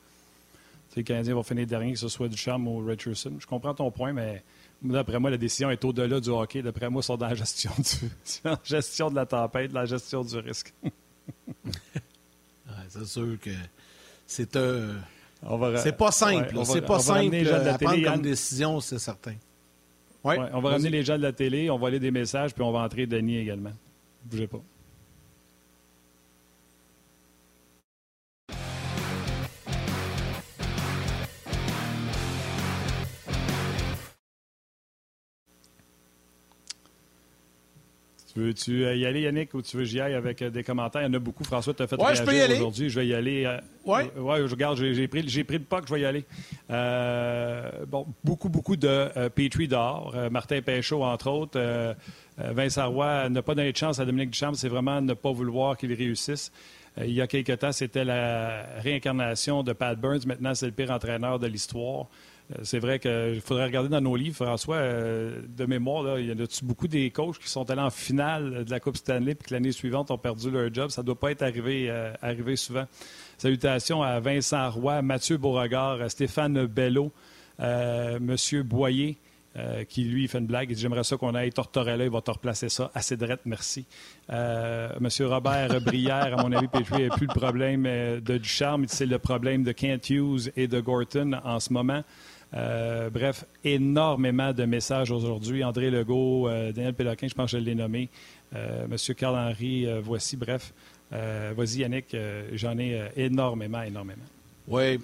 Les Canadiens vont finir dernier, que ce soit du charme ou Richardson. Je comprends ton point, mais d'après moi, la décision est au-delà du hockey. D'après moi, ils sont dans la gestion, du... gestion de la tempête, la gestion du risque. c'est sûr que c'est un. C'est pas simple. c'est pas simple à prendre comme décision, c'est certain. Ouais, on va ramener les gens de la télé, on va aller des messages, puis on va entrer Denis également. Bougez pas. Veux-tu y aller, Yannick, ou tu veux que j'y aille avec euh, des commentaires? Il y en a beaucoup. François, tu as fait ouais, réagir aujourd'hui. Je vais y aller. Euh, oui? Ouais, je regarde, j'ai pris, pris le que je vais y aller. Euh, bon, beaucoup, beaucoup de Petrie dehors. Martin Péchaud, entre autres. Vincent Roy n'a pas donné de chance à Dominique Duchamp. C'est vraiment ne pas vouloir qu'il réussisse. il y a quelques temps, c'était la réincarnation de Pat Burns. Maintenant, c'est le pire entraîneur de l'histoire. Euh, c'est vrai qu'il faudrait regarder dans nos livres, François, euh, de mémoire, il y en a beaucoup des coachs qui sont allés en finale de la Coupe Stanley puis que l'année suivante ont perdu leur job? Ça ne doit pas être arrivé, euh, arrivé souvent. Salutations à Vincent Roy, Mathieu Beauregard, Stéphane Bello, Monsieur Boyer. qui lui fait une blague. Il dit J'aimerais ça qu'on aille Tortorella, il va te replacer ça. Assez drette, merci. Monsieur Robert Brière, à mon avis, Petrie plus le problème de Ducharme, c'est le problème de Kent Hughes et de Gorton en ce moment. Euh, bref, énormément de messages aujourd'hui. André Legault, euh, Daniel Péloquin, je pense que je l'ai nommé. Euh, Monsieur Carl-Henry, voici, bref. Vas-y, Yannick, j'en ai énormément, énormément. Oui,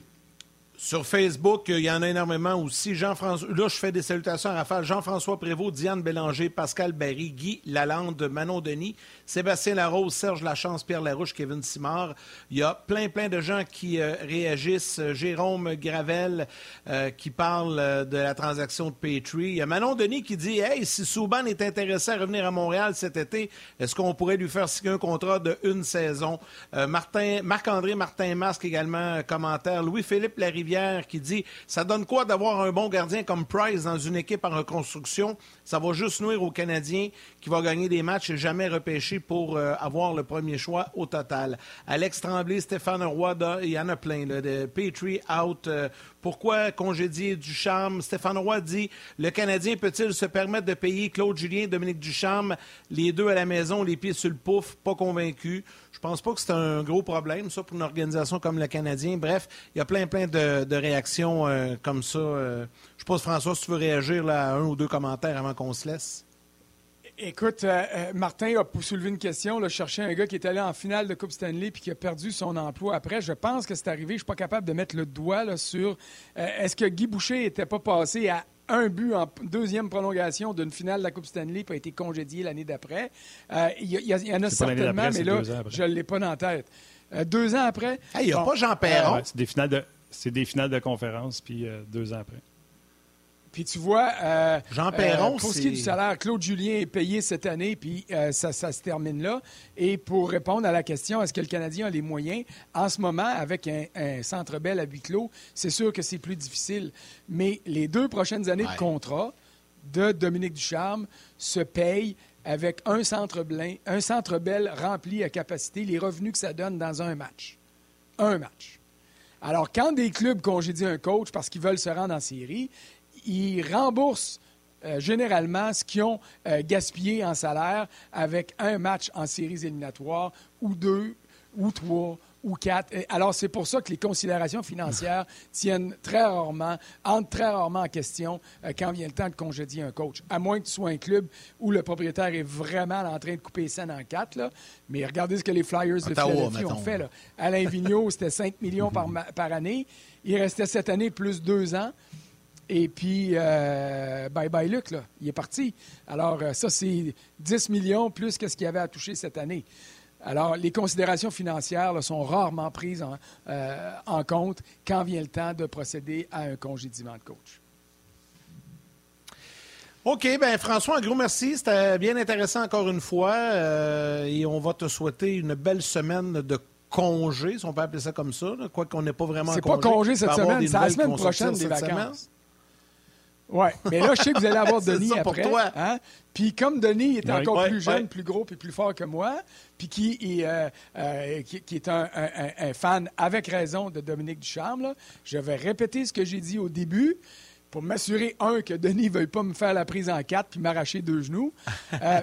sur Facebook, il y en a énormément aussi. Jean-François, là, je fais des salutations à Rafale. Jean-François Prévost, Diane Bélanger, Pascal Barry, Guy Lalande, Manon Denis, Sébastien Larose, Serge Lachance, Pierre Larouche, Kevin Simard. Il y a plein, plein de gens qui euh, réagissent. Jérôme Gravel euh, qui parle euh, de la transaction de Petrie. Il y a Manon Denis qui dit Hey, si Souban est intéressé à revenir à Montréal cet été, est-ce qu'on pourrait lui faire signer un contrat de une saison? Martin, Marc-André Martin Masque également, commentaire. Louis-Philippe Larivière qui dit Ça donne quoi d'avoir un bon gardien comme Price dans une équipe en reconstruction? Ça va juste nuire aux Canadiens qui va gagner des matchs et jamais repêcher pour euh, avoir le premier choix au total. Alex Tremblay, Stéphane Roy, il y en a plein. de Petrie out. Euh, pourquoi congédier Ducharme? Stéphane Roy dit Le Canadien peut-il se permettre de payer Claude Julien, Dominique Ducharme, les deux à la maison, les pieds sur le pouf? Pas convaincu. Je pense pas que c'est un gros problème, ça, pour une organisation comme le Canadien. Bref, il y a plein, plein de, réactions euh, comme ça. Je pense, François, si tu veux réagir là, à un ou deux commentaires avant qu'on se laisse. Écoute, euh, Martin a soulevé une question. Là, chercher un gars qui est allé en finale de Coupe Stanley puis qui a perdu son emploi après. Je pense que c'est arrivé. Je ne suis pas capable de mettre le doigt sur est-ce que Guy Boucher n'était pas passé à un but en deuxième prolongation d'une finale de la Coupe Stanley qui a été congédié l'année d'après? Euh, il y, en a certainement, mais là, je ne l'ai pas dans la tête. Euh, deux ans après. Il n'y a pas Jean Perron. c'est des finales de, c'est des finales de conférence, puis euh, deux ans après. Puis tu vois, euh, Jean Perron, euh, pour ce qui est du salaire, Claude Julien est payé cette année, puis euh, ça, se termine là. Et pour répondre à la question, est-ce que le Canadien a les moyens, en ce moment, avec un, centre bel à huis clos, c'est sûr que c'est plus difficile. Mais les deux prochaines années de contrat de Dominique Ducharme se payent avec un centre, blanc, un centre bel rempli à capacité, les revenus que ça donne dans un match. Un match. Alors, quand des clubs congédient un coach parce qu'ils veulent se rendre en série, ils remboursent euh, généralement ce qu'ils ont euh, gaspillé en salaire avec un match en séries éliminatoires ou deux ou trois ou quatre. Alors, c'est pour ça que les considérations financières tiennent très rarement, entrent très rarement en question euh, quand vient le temps de congédier un coach. À moins que tu sois un club où le propriétaire est vraiment en train de couper les scènes en quatre. Là. Mais regardez ce que les Flyers de Philadelphie ont fait. Là. Alain Vigneault, c'était 5 millions par, par année. Il restait cette année plus deux ans. Et puis, euh, bye bye Luc, là, il est parti. Alors, euh, ça, c'est 10 millions plus que ce qu'il y avait à toucher cette année. Alors, les considérations financières sont rarement prises en, euh, en, compte quand vient le temps de procéder à un congédiement de coach. OK, bien François, un gros merci. C'était bien intéressant encore une fois. et on va te souhaiter une belle semaine de congé, si on peut appeler ça comme ça, quoi qu'on n'ait pas vraiment C'est pas congé cette semaine, c'est la semaine prochaine des vacances. Oui, mais là, je sais que vous allez avoir Denis après. Hein? Puis comme Denis est encore plus jeune, plus gros et plus fort que moi, puis qui, est, euh, euh, qui, est un, fan avec raison de Dominique Ducharme, je vais répéter ce que j'ai dit au début pour m'assurer, un, que Denis ne veuille pas me faire la prise en quatre puis m'arracher deux genoux. Euh,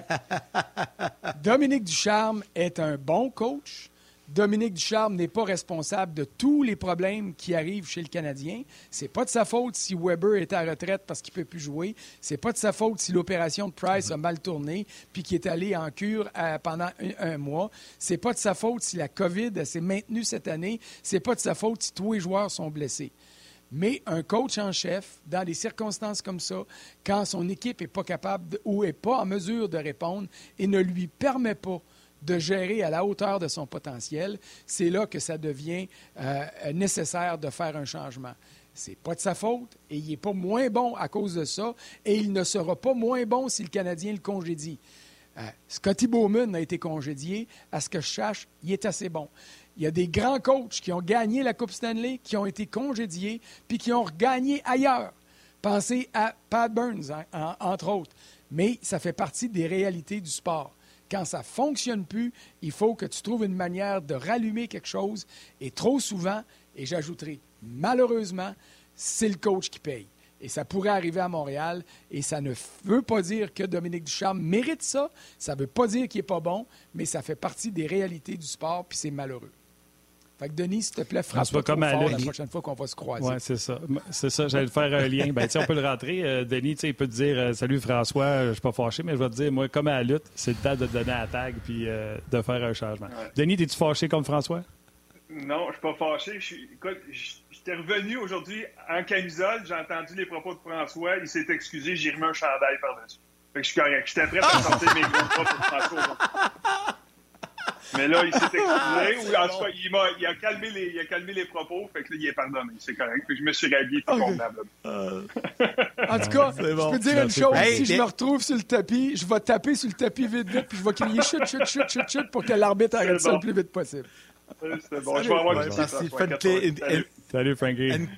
Dominique Ducharme est un bon coach. Dominique Ducharme n'est pas responsable de tous les problèmes qui arrivent chez le Canadien. C'est pas de sa faute si Weber est à retraite parce qu'il peut plus jouer. C'est pas de sa faute si l'opération de Price a mal tourné puis qu'il est allé en cure euh, pendant un, mois. C'est pas de sa faute si la COVID s'est maintenue cette année. C'est pas de sa faute si tous les joueurs sont blessés. Mais un coach en chef, dans des circonstances comme ça, quand son équipe n'est pas capable ou n'est pas en mesure de répondre et ne lui permet pas de gérer à la hauteur de son potentiel, c'est là que ça devient euh, nécessaire de faire un changement. C'est pas de sa faute et il n'est pas moins bon à cause de ça et il ne sera pas moins bon si le Canadien le congédie. Euh, Scotty Bowman a été congédié. À ce que je cherche, il est assez bon. Il y a des grands coachs qui ont gagné la Coupe Stanley, qui ont été congédiés, puis qui ont regagné ailleurs. Pensez à Pat Burns, entre autres. Mais ça fait partie des réalités du sport. Quand ça ne fonctionne plus, il faut que tu trouves une manière de rallumer quelque chose. Et trop souvent, et j'ajouterai malheureusement, c'est le coach qui paye. Et ça pourrait arriver à Montréal. Et ça ne veut pas dire que Dominique Ducharme mérite ça. Ça ne veut pas dire qu'il n'est pas bon, mais ça fait partie des réalités du sport, puis c'est malheureux. Fait que Denis, s'il te plaît, frappe pas comme fort la prochaine fois qu'on va se croiser. Oui, c'est ça. C'est ça, j'allais faire un lien. Ben, on peut le rentrer. Euh, Denis, il peut te dire euh, Salut François, je ne suis pas fâché, mais je vais te dire, moi, comme à la lutte, c'est le temps de te donner la tag puis euh, de faire un changement. Denis, es-tu fâché comme François? Non, je suis pas fâché. Je écoute, j'étais revenu aujourd'hui en camisole, j'ai entendu les propos de François, il s'est excusé, j'ai remis un chandail par-dessus. Fait que je suis correct. J'étais prêt à sortir mes gros propos de François. Mais là, il s'est excusé, ou en tout cas, il, a, il, a calmé les, il a calmé les propos, fait que là, il est pardonné, c'est correct. Que je me suis rhabillé tout okay. euh... En tout cas, je peux dire une chose, si je me retrouve sur le tapis, je vais taper sur le tapis vite, vite, puis je vais crier chut, chut, chut, chut, chut, pour que l'arbitre arrête ça le plus vite possible. C'est bon, je vais avoir une petite Salut, Frankie. Une,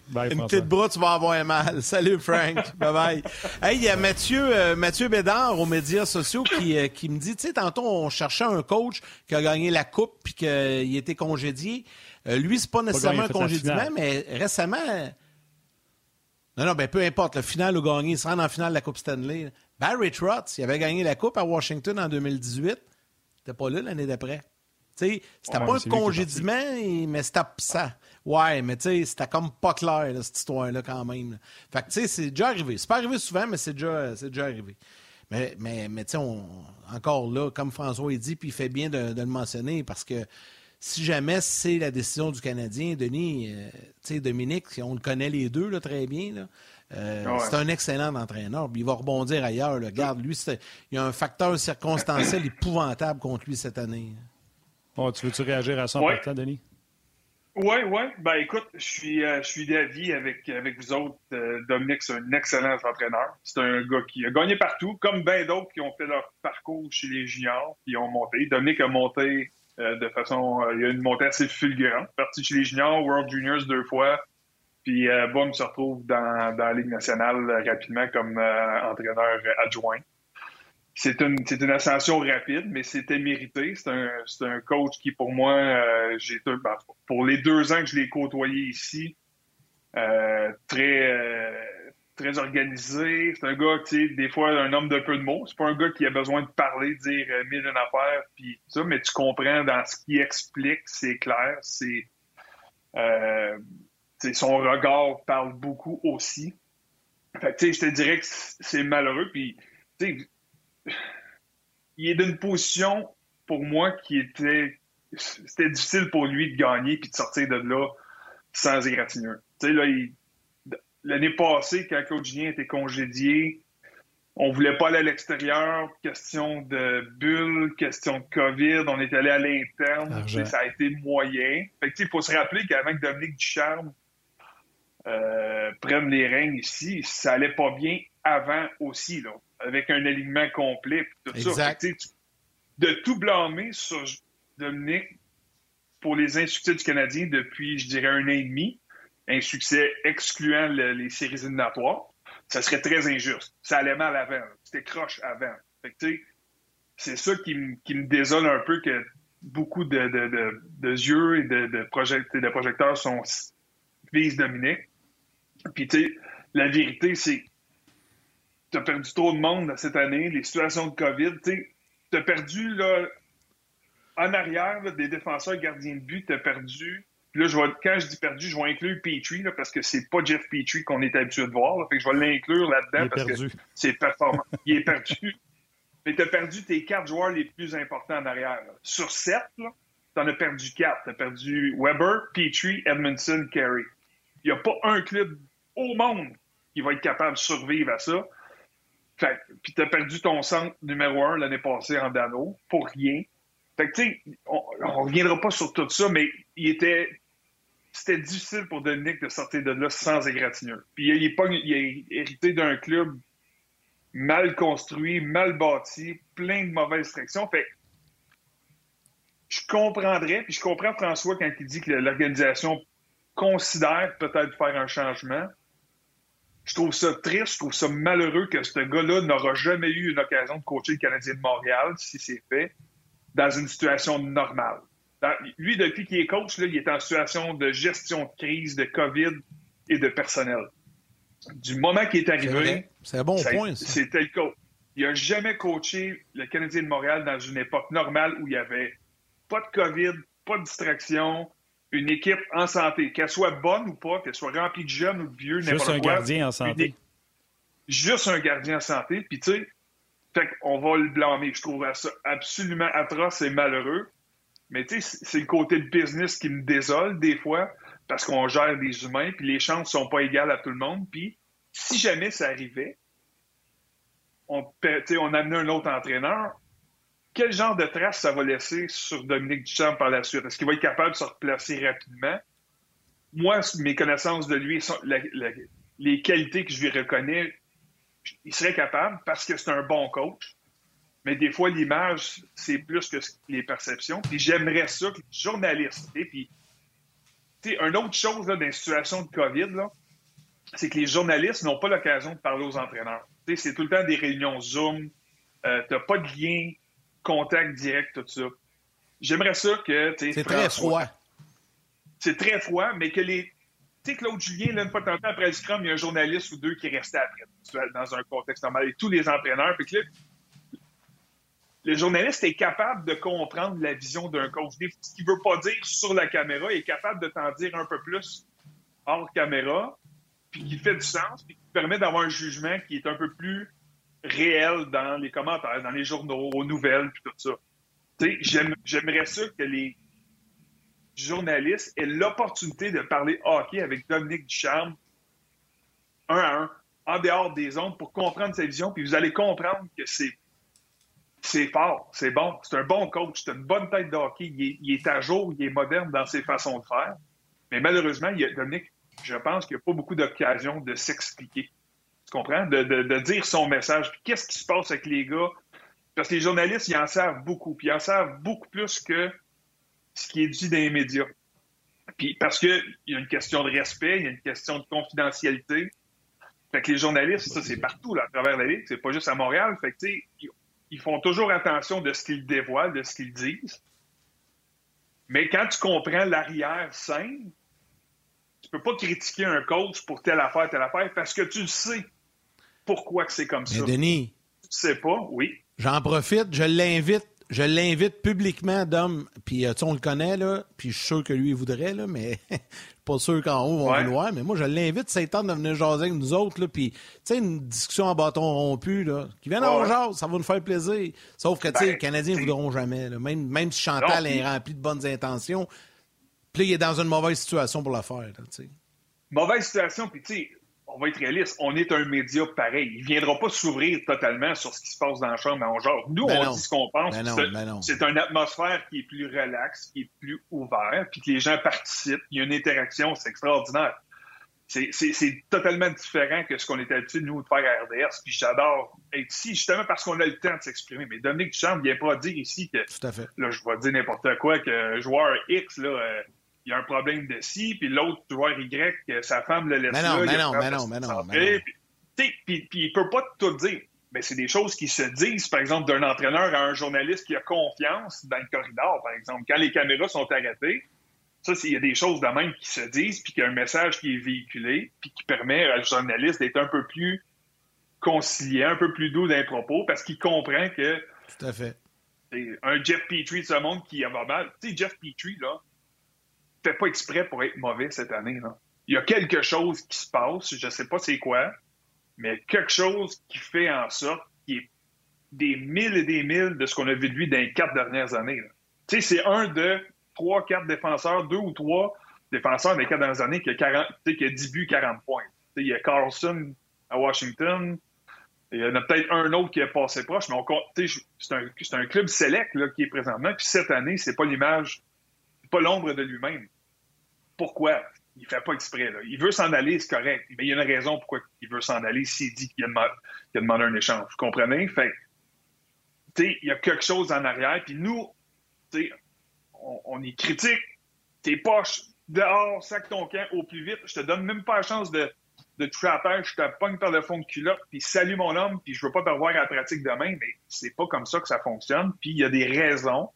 petite bras, tu vas avoir mal. Salut, Frank. bye bye. Hey, il y a Mathieu, euh, Mathieu Bédard aux médias sociaux qui, euh, qui me dit, tu sais, tantôt, on cherchait un coach qui a gagné la Coupe puis qu'il était congédié. Euh, lui, c'est pas nécessairement un congédiement, mais récemment. Non, non, ben peu importe. Le final ou gagné, il se rend en finale de la Coupe Stanley. Barry Trotz, il avait gagné la Coupe à Washington en 2018. T'es pas là l'année d'après. C'était pas un congédiement, mais c'était ça. Ouais, mais tu sais, c'était comme pas clair, cette histoire-là, quand même. Fait que, tu sais, c'est déjà arrivé. C'est pas arrivé souvent, mais c'est déjà, déjà arrivé. Mais, mais, mais tu sais, encore là, comme François a dit, puis il fait bien de, le mentionner, parce que si jamais c'est la décision du Canadien, Denis, euh, tu sais, Dominique, on le connaît les deux là, très bien, là, euh, C'est un excellent entraîneur. Il va rebondir ailleurs. Là. Regarde, lui, il y a un facteur circonstanciel épouvantable contre lui cette année. Oh, tu veux-tu réagir à ça en partant, Denis? Oui, oui. Ben écoute, je suis, euh, je suis d'avis avec, avec vous autres. Euh, Dominique, c'est un excellent entraîneur. C'est un gars qui a gagné partout, comme bien d'autres qui ont fait leur parcours chez les juniors, qui ont monté. Dominique a monté euh, de façon. il y a une montée assez fulgurante. Parti chez les juniors, World Juniors deux fois. Puis, bon, il se retrouve dans, dans la Ligue nationale rapidement comme entraîneur adjoint. C'est une, une, ascension rapide, mais c'était mérité. C'est un, un, coach qui, pour moi, euh, j'ai ben, pour les deux ans que je l'ai côtoyé ici, euh, très, euh, très organisé. C'est un gars, tu sais, des fois, un homme de peu de mots. C'est pas un gars qui a besoin de parler, de dire mille une affaires, puis ça, mais tu comprends dans ce qu'il explique, c'est clair. C'est son regard parle beaucoup aussi. Fait tu sais, je te dirais que c'est malheureux, puis il est d'une position, pour moi, qui était. C'était difficile pour lui de gagner puis de sortir de là sans égratignure. Tu sais, là, l'année passée, quand Claude Julien était congédié, on voulait pas aller à l'extérieur, question de bulle, question de COVID, on est allé à l'interne, ça a été moyen. Fait il faut se rappeler qu'avant que Dominique Ducharme euh, prenne les règnes ici, ça allait pas bien avant aussi. Là avec un alignement complet. Tout ça. de tout blâmer sur Dominique, pour les insuccès du Canadien depuis, je dirais, un an et demi, un succès excluant les séries éliminatoires, ça serait très injuste. Ça allait mal avant. C'était croche avant. c'est ça qui, me désole un peu que beaucoup de, yeux et de, de, projecteurs sont visent Dominique. Puis, tu sais, la vérité, c'est tu as perdu trop de monde cette année, les situations de COVID. Tu as perdu, là, en arrière, des défenseurs gardiens de but, tu as perdu. là, je quand je dis perdu, je vais inclure Petrie, parce que c'est pas Jeff Petrie qu'on est habitué de voir. fait que je vais l'inclure là-dedans parce que c'est performant. Il est perdu. Mais tu as perdu tes quatre joueurs les plus importants en arrière. Sur sept, tu en as perdu quatre. Tu as perdu Weber, Petrie, Edmondson, Carey. Il n'y a pas un club au monde qui va être capable de survivre à ça. Fait, puis tu as perdu ton centre numéro un l'année passée en Dano pour rien. Fait que, tu sais, on, ne reviendra pas sur tout ça, mais il était. C'était difficile pour Dominique de sortir de là sans égratignure. Puis il, est pas, il a hérité d'un club mal construit, mal bâti, plein de mauvaises directions. Fait je comprendrais, puis je comprends François quand il dit que l'organisation considère peut-être faire un changement. Je trouve ça triste, je trouve ça malheureux que ce gars-là n'aura jamais eu une occasion de coacher le Canadien de Montréal, si c'est fait, dans une situation normale. lui, depuis qu'il est coach, là, il est en situation de gestion de crise, de COVID et de personnel. Du moment qu'il est arrivé, c'est un bon point. C'était le coach. Il n'a jamais coaché le Canadien de Montréal dans une époque normale où il n'y avait pas de COVID, pas de distraction, une équipe en santé, qu'elle soit bonne ou pas, qu'elle soit remplie de jeunes ou de vieux, n'importe quoi. Juste un gardien en santé. Juste un gardien en santé. Puis tu sais, fait on va le blâmer. Je trouve ça absolument atroce et malheureux. Mais tu sais, c'est le côté de business qui me désole des fois parce qu'on gère des humains, puis les chances sont pas égales à tout le monde. Puis si jamais ça arrivait, on, on amenait un autre entraîneur, quel genre de trace ça va laisser sur Dominique Duchamp par la suite? Est-ce qu'il va être capable de se replacer rapidement? Moi, mes connaissances de lui, les qualités que je lui reconnais, il serait capable parce que c'est un bon coach. Mais des fois, l'image, c'est plus que les perceptions. Puis j'aimerais ça que les journalistes, et puis, tu une autre chose dans les situations de COVID, c'est que les journalistes n'ont pas l'occasion de parler aux entraîneurs. c'est tout le temps des réunions Zoom, euh, tu n'as pas de lien contact direct, tout ça. J'aimerais ça que. C'est très froid. C'est très froid, mais que les. Tu sais, Claude Julien, là, une fois de temps, après le scrum, il y a un journaliste ou deux qui restait après, dans un contexte normal, et tous les entraîneurs. Puis que là, le journaliste est capable de comprendre la vision d'un coach. Ce qu'il veut pas dire sur la caméra, il est capable de t'en dire un peu plus hors caméra, puis qui fait du sens, puis qui permet d'avoir un jugement qui est un peu plus réel dans les commentaires, dans les journaux, aux nouvelles, puis tout ça. J'aimerais ça que les journalistes aient l'opportunité de parler hockey avec Dominique Ducharme un à un, en dehors des ondes, pour comprendre sa vision, puis vous allez comprendre que c'est fort, c'est bon, c'est un bon coach, c'est une bonne tête de hockey, il est, à jour, il est moderne dans ses façons de faire. Mais malheureusement, Dominique, je pense qu'il n'y a pas beaucoup d'occasions de s'expliquer comprends? De, dire son message. Puis qu'est-ce qui se passe avec les gars? Parce que les journalistes, ils en savent beaucoup. Puis ils en savent beaucoup plus que ce qui est dit dans les médias. Puis parce qu'il y a une question de respect, il y a une question de confidentialité. Fait que les journalistes, ça, c'est partout là, à travers la ligue. C'est pas juste à Montréal. Fait que, tu ils font toujours attention de ce qu'ils dévoilent, de ce qu'ils disent. Mais quand tu comprends l'arrière-scène, tu peux pas critiquer un coach pour telle affaire, telle affaire, parce que tu le sais pourquoi que c'est comme ça? Denis. Tu sais pas, oui. J'en profite, je l'invite. Je l'invite publiquement, Dom, puis euh, on le connaît, là, puis je suis sûr que lui, il voudrait, là, mais pas sûr qu'en haut, on va vouloir. Mais moi, je l'invite, c'est temps de venir jaser avec nous autres, là, puis, tu sais, une discussion en bâton rompu, là, qui vienne en jase, ça va nous faire plaisir. Sauf que, tu sais, ben, les Canadiens ne voudront jamais, là. Même, même si Chantal est rempli de bonnes intentions, puis il est dans une mauvaise situation pour la faire, tu sais. Mauvaise situation, puis tu sais, on va être réaliste, on est un média pareil. Il ne viendra pas s'ouvrir totalement sur ce qui se passe dans la chambre en genre. Nous, ben on dit ce qu'on pense. Ben ben c'est une atmosphère qui est plus relaxe, qui est plus ouverte, puis que les gens participent. Il y a une interaction, c'est extraordinaire. c'est totalement différent que ce qu'on était habitué, nous, de faire à RDS. Puis j'adore être ici, justement parce qu'on a le temps de s'exprimer. Mais Dominique Duchamp ne vient pas dire ici que. Tout à fait. Là, je vais dire n'importe quoi, que joueur X, là, euh, il y a un problème de ci, puis l'autre joueur Y, sa femme le laisse mais non, Mais non, mais non, mais non, mais non. Puis, puis, puis, il peut pas tout dire. Mais c'est des choses qui se disent, par exemple, d'un entraîneur à un journaliste qui a confiance dans le corridor, par exemple. Quand les caméras sont arrêtées, ça, il y a des choses de même qui se disent, puis qu'il y a un message qui est véhiculé, puis qui permet à le journaliste d'être un peu plus conciliant, un peu plus doux les propos, parce qu'il comprend que. Tout à fait. Un Jeff Petrie de ce monde qui a mal. Tu sais, Jeff Petrie, là, fait pas exprès pour être mauvais cette année. Il y a quelque chose qui se passe, je sais pas c'est quoi, mais quelque chose qui fait en sorte qu'il est des mille et des mille de ce qu'on a vu de lui dans les quatre dernières années. Tu sais, c'est un de trois, quatre défenseurs, deux ou trois défenseurs des quatre dernières années qui a, 40, qui a 10 buts, 40 points. il y a Carlson à Washington. Il y en a peut-être un autre qui est passé proche, mais c'est un, un, club select là, qui est présentement. Puis cette année, c'est pas l'image, pas l'ombre de lui-même. Pourquoi? Il fait pas exprès. Il veut s'en aller, c'est correct. Mais il y a une raison pourquoi il veut s'en aller s'il dit qu'il a, demandé, un échange. Vous comprenez? Fait il y a quelque chose en arrière. Puis nous, on, est critique, t'es poche, dehors, sac ton camp au plus vite. Je te donne même pas la chance de, de toucher à je te pogne par le fond de culotte, puis salut mon homme, puis je veux pas te revoir à la pratique demain, mais c'est pas comme ça que ça fonctionne. Puis il y a des raisons.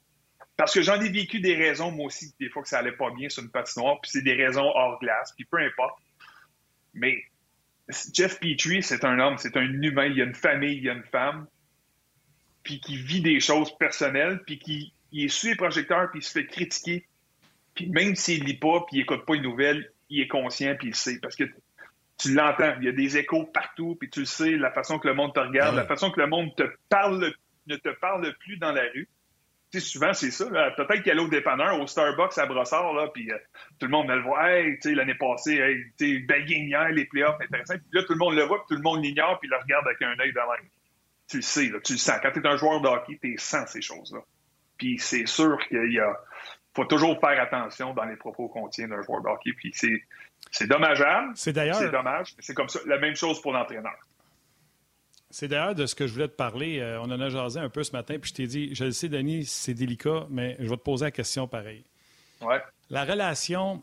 Parce que j'en ai vécu des raisons, moi aussi, des fois que ça allait pas bien sur une patinoire, puis c'est des raisons hors glace, puis peu importe. Mais Jeff Petrie, c'est un homme, c'est un humain, il y a une famille, il y a une femme, puis qui vit des choses personnelles, puis qui il est sous les projecteurs, puis il se fait critiquer. Puis même s'il lit pas, puis il écoute pas les nouvelles, il est conscient, puis il sait. Parce que tu l'entends, il y a des échos partout, puis tu le sais, la façon que le monde te regarde, la façon que le monde te parle, ne te parle plus dans la rue. Sais, souvent, c'est ça. Peut-être qu'il y a l'autre dépanneur au Starbucks à Brossard, là, puis euh, tout le monde le voit. Hey, tu sais, l'année passée, hey, tu sais, les playoffs, intéressant. Puis là, tout le monde le voit, puis tout le monde l'ignore, puis le regarde avec un œil de même. Tu le sais, là, tu le sens. Quand tu es un joueur de hockey, tu sens ces choses-là. Puis c'est sûr qu'il y a faut toujours faire attention dans les propos qu'on tient d'un joueur de hockey. Puis c'est, c'est dommageable. C'est d'ailleurs. C'est dommage. C'est comme ça. La même chose pour l'entraîneur. C'est d'ailleurs de ce que je voulais te parler. Euh, on en a jasé un peu ce matin, puis je t'ai dit, je le sais, Denis, c'est délicat, mais je vais te poser la question pareil. Ouais. La relation.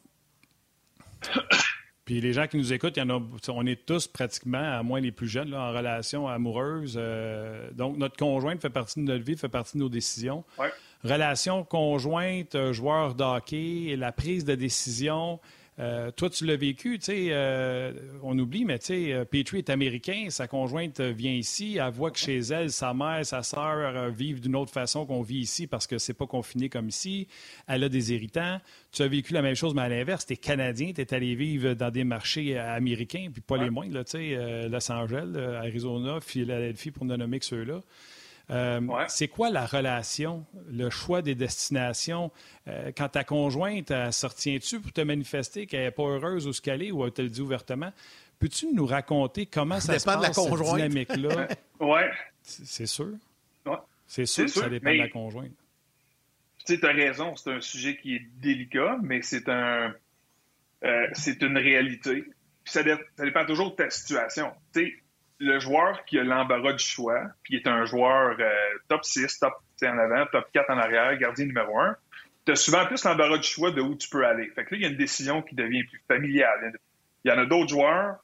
puis les gens qui nous écoutent, y en a, on est tous pratiquement, à moins les plus jeunes, en relation amoureuse. Euh, donc, notre conjointe fait partie de notre vie, fait partie de nos décisions. Ouais relation conjointe, euh, joueur d'hockey, la prise de décision. Euh, toi, tu l'as vécu, tu sais, euh, on oublie, mais tu sais, Petrie est américain, sa conjointe vient ici, elle voit que chez elle, sa mère, sa sœur vivent d'une autre façon qu'on vit ici parce que c'est pas confiné comme ici. Elle a des irritants. Tu as vécu la même chose, mais à l'inverse, tu es Canadien, tu es allé vivre dans des marchés américains, puis pas les moindres, tu sais, Los Angeles, Arizona, Philadelphie, pour ne nommer que ceux-là. Euh, c'est quoi la relation, le choix des destinations? Euh, quand ta conjointe, se retient-tu pour te manifester qu'elle n'est pas heureuse ou ce qu'elle est ou elle te le dit ouvertement? Peux-tu nous raconter comment ça, se passe, de la cette dynamique-là? oui. C'est sûr? Ouais. C'est sûr, que ça dépend de la conjointe. Tu as raison, c'est un sujet qui est délicat, mais c'est un, euh, c'est une réalité. ça, dépend toujours de ta situation. Tu le joueur qui a l'embarras du choix, puis est un joueur euh, top 6, top en avant, top 4 en arrière, gardien numéro 1, tu as souvent plus l'embarras du choix de où tu peux aller. Fait que là, il y a une décision qui devient plus familiale. Il y en a d'autres joueurs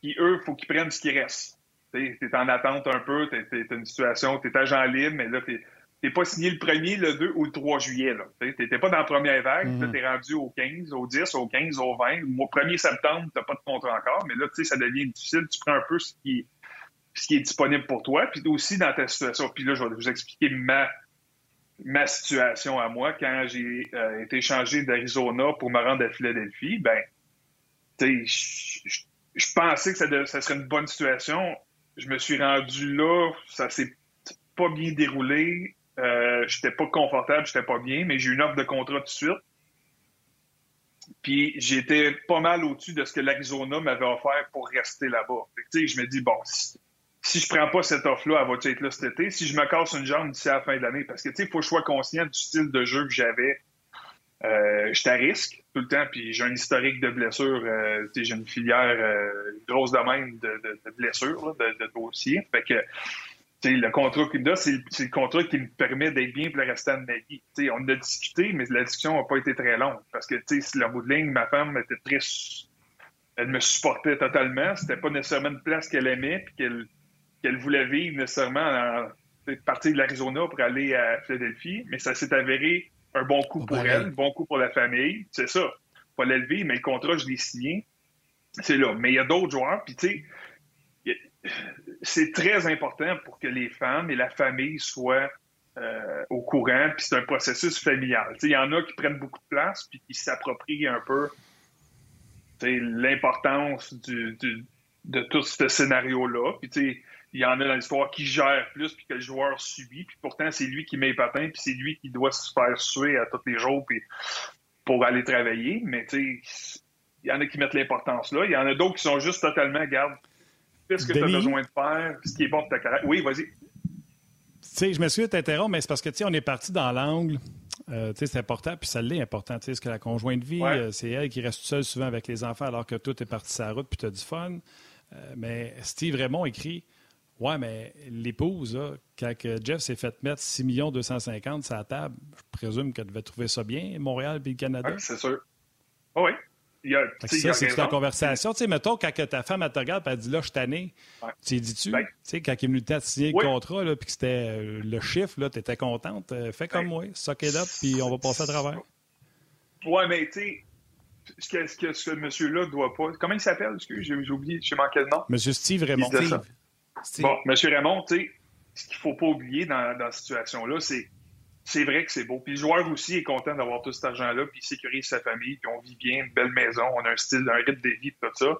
qui, eux, faut qu'ils prennent ce qui reste. Tu es en attente un peu, tu es, une situation, tu es agent libre, mais là, tu t'es pas signé le 1er, le 2 ou le 3 juillet. Tu n'étais pas dans la première vague. Mm Tu es rendu au 15, au 10, au 15, au 20. Au 1er septembre, tu n'as pas de contrat encore. Mais là, ça devient difficile. Tu prends un peu ce qui, ce qui est disponible pour toi. Puis aussi dans ta situation. Puis là, je vais vous expliquer ma, ma situation à moi. Quand j'ai euh, été changé d'Arizona pour me rendre à Philadelphie, ben, je, je pensais que ça, ça serait une bonne situation. Je me suis rendu là. Ça s'est pas bien déroulé. Euh, j'étais pas confortable, j'étais pas bien, mais j'ai eu une offre de contrat tout de suite. Puis j'étais pas mal au-dessus de ce que l'Arizona m'avait offert pour rester là-bas. Je me dis, bon, si, je prends pas cette offre-là, elle va être là cet été. Si je me casse une jambe d'ici à la fin de l'année, parce que il faut que je sois conscient du style de jeu que j'avais Euh, je suis à risque tout le temps, puis j'ai un historique de blessures. Euh, j'ai une filière euh, grosse domaine de blessures, de, de, dossiers. Fait que le contrat qu'il me c'est le contrat qui me permet d'être bien pour le restant de ma vie. on a discuté, mais la discussion n'a pas été très longue. Parce que si la bout de ligne, ma femme était très. Elle me supportait totalement. C'était pas nécessairement une place qu'elle aimait puis qu'elle voulait vivre nécessairement en partir de l'Arizona pour aller à Philadelphie, mais ça s'est avéré un bon coup pour elle, un bon coup pour la famille. C'est ça. Pas l'élever, mais le contrat, je l'ai signé. C'est là. Mais il y a d'autres joueurs, puis tu sais, c'est très important pour que les femmes et la famille soient euh, au courant, puis c'est un processus familial. Il y en a qui prennent beaucoup de place, puis qui s'approprient un peu l'importance de tout ce scénario-là. Puis il y en a dans l'histoire qui gèrent plus, puis que le joueur subit, puis pourtant c'est lui qui met les patins, puis c'est lui qui doit se faire suer à tous les jours pour aller travailler. Mais il y en a qui mettent l'importance là. Il y en a d'autres qui sont juste totalement, garde, fais ce que tu as besoin de faire, ce qui est bon pour ta carrière. Oui, vas-y. Tu sais, je me suis t'interrompre, mais c'est parce que, tu sais, on est parti dans l'angle. Euh, c'est important, puis ça l'est important. Tu sais, que la conjointe vie, euh, c'est elle qui reste seule souvent avec les enfants alors que tout est parti sur la route, puis tu as du fun. Euh, mais Steve Raymond écrit Ouais, mais l'épouse, quand Jeff s'est fait mettre 6 250 sur la table, je présume qu'elle devait trouver ça bien, Montréal puis le Canada. c'est sûr. oui. Ça, c'est une conversation? Tu sais, mettons, quand ta femme elle te regarde et elle dit là, je suis tanné, tu dis-tu, ben. tu sais, quand il est venu de signer le contrat, puis que c'était euh, le chiffre, tu étais contente, euh, fais comme moi, suck it up, puis on va passer à travers. Oui, mais tu sais, ce que, ce que ce monsieur-là doit pas. Comment il s'appelle? J'ai oublié, j'ai manqué le nom. Monsieur Steve Raymond. Bon, M. Raymond, tu sais, ce qu'il ne faut pas oublier dans, dans cette situation-là, c'est c'est vrai que c'est beau. Puis le joueur aussi est content d'avoir tout cet argent-là, puis il sécurise sa famille, puis on vit bien, une belle maison, on a un style, un rythme de vie, tout ça.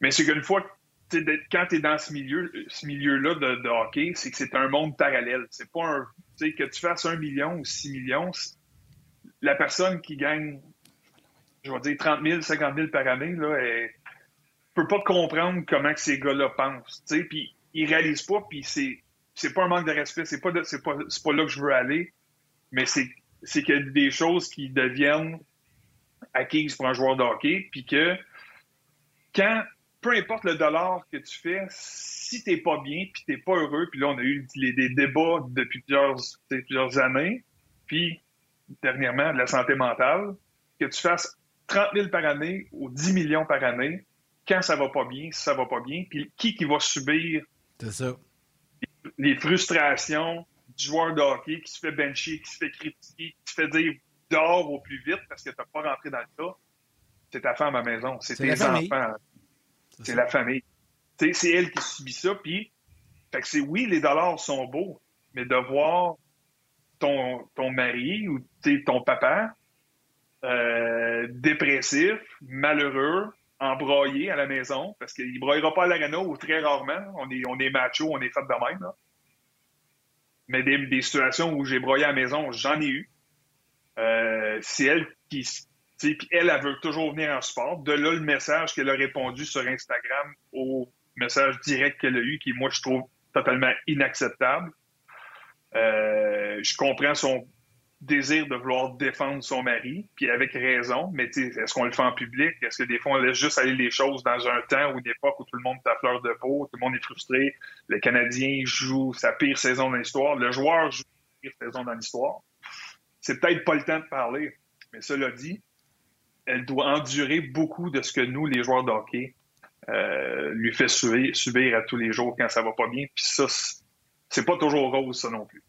Mais c'est qu'une fois, quand tu es dans ce milieu, ce milieu-là de, hockey, c'est que c'est un monde parallèle. C'est pas un. Tu sais, que tu fasses un million ou six millions, la personne qui gagne, je vais dire 30 000, 50 000 par année, là, est peux pas comprendre comment que ces gars-là pensent. Puis ils réalisent pas, puis c'est c'est pas un manque de respect, c'est pas pas pas là que je veux aller, mais c'est qu'il y a des choses qui deviennent acquises pour un joueur de hockey, puis que quand peu importe le dollar que tu fais, si t'es pas bien, puis t'es pas heureux, puis là on a eu des débats depuis plusieurs plusieurs années, puis dernièrement de la santé mentale, que tu fasses 30 000 par année ou 10 millions par année, quand ça va pas bien, ça va pas bien, puis qui qui va subir les frustrations du joueur de hockey qui se fait bencher, qui se fait critiquer, qui se fait dire dehors au plus vite parce que tu n'as pas rentré dans le tas, c'est ta femme à la maison, c'est tes enfants, c'est la famille. C'est elle qui subit ça, puis fait que c'est oui, les dollars sont beaux, mais de voir ton, ton mari ou ton papa euh, dépressif, malheureux, embroyé à la maison, parce qu'il ne broyera pas à l'arena ou très rarement. On est, on est macho, on est fait de même. Mais des, situations où j'ai broyé à la maison, j'en ai eu. Euh, c'est elle qui. Puis elle, elle veut toujours venir en sport. De là, le message qu'elle a répondu sur Instagram au message direct qu'elle a eu, qui, moi, je trouve totalement inacceptable. Euh, je comprends son désir de vouloir défendre son mari, puis avec raison, mais est-ce qu'on le fait en public? Est-ce que des fois on laisse juste aller les choses dans un temps ou une époque où tout le monde est à fleur de peau, tout le monde est frustré, le Canadien joue sa pire saison dans l'histoire, le joueur joue sa pire saison dans l'histoire? C'est peut-être pas le temps de parler, mais cela dit, elle doit endurer beaucoup de ce que nous, les joueurs de hockey, euh, lui fait subir, à tous les jours quand ça va pas bien. Puis ça, c'est pas toujours rose, ça non plus.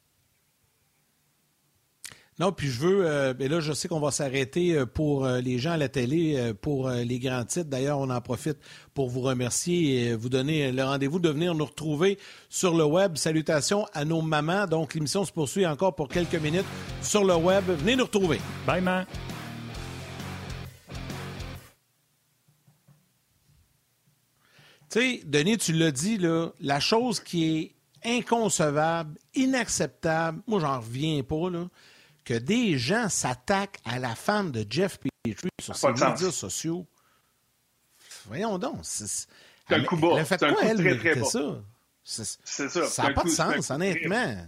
Non, puis je veux, euh, ben là, je sais qu'on va s'arrêter euh, pour euh, les gens à la télé, pour les grands titres. D'ailleurs, on en profite pour vous remercier et vous donner le rendez-vous de venir nous retrouver sur le web. Salutations à nos mamans. Donc, l'émission se poursuit encore pour quelques minutes sur le web. Venez nous retrouver. Bye, man. Tu sais, Denis, tu l'as dit, là, la chose qui est inconcevable, inacceptable, moi, j'en reviens pas, là que des gens s'attaquent à la femme de Jeff Petrie sur ses médias sociaux. Voyons donc. C'est un coup bas. Elle a fait quoi, elle, très, très ça? C'est ça. Ça n'a pas de sens, honnêtement.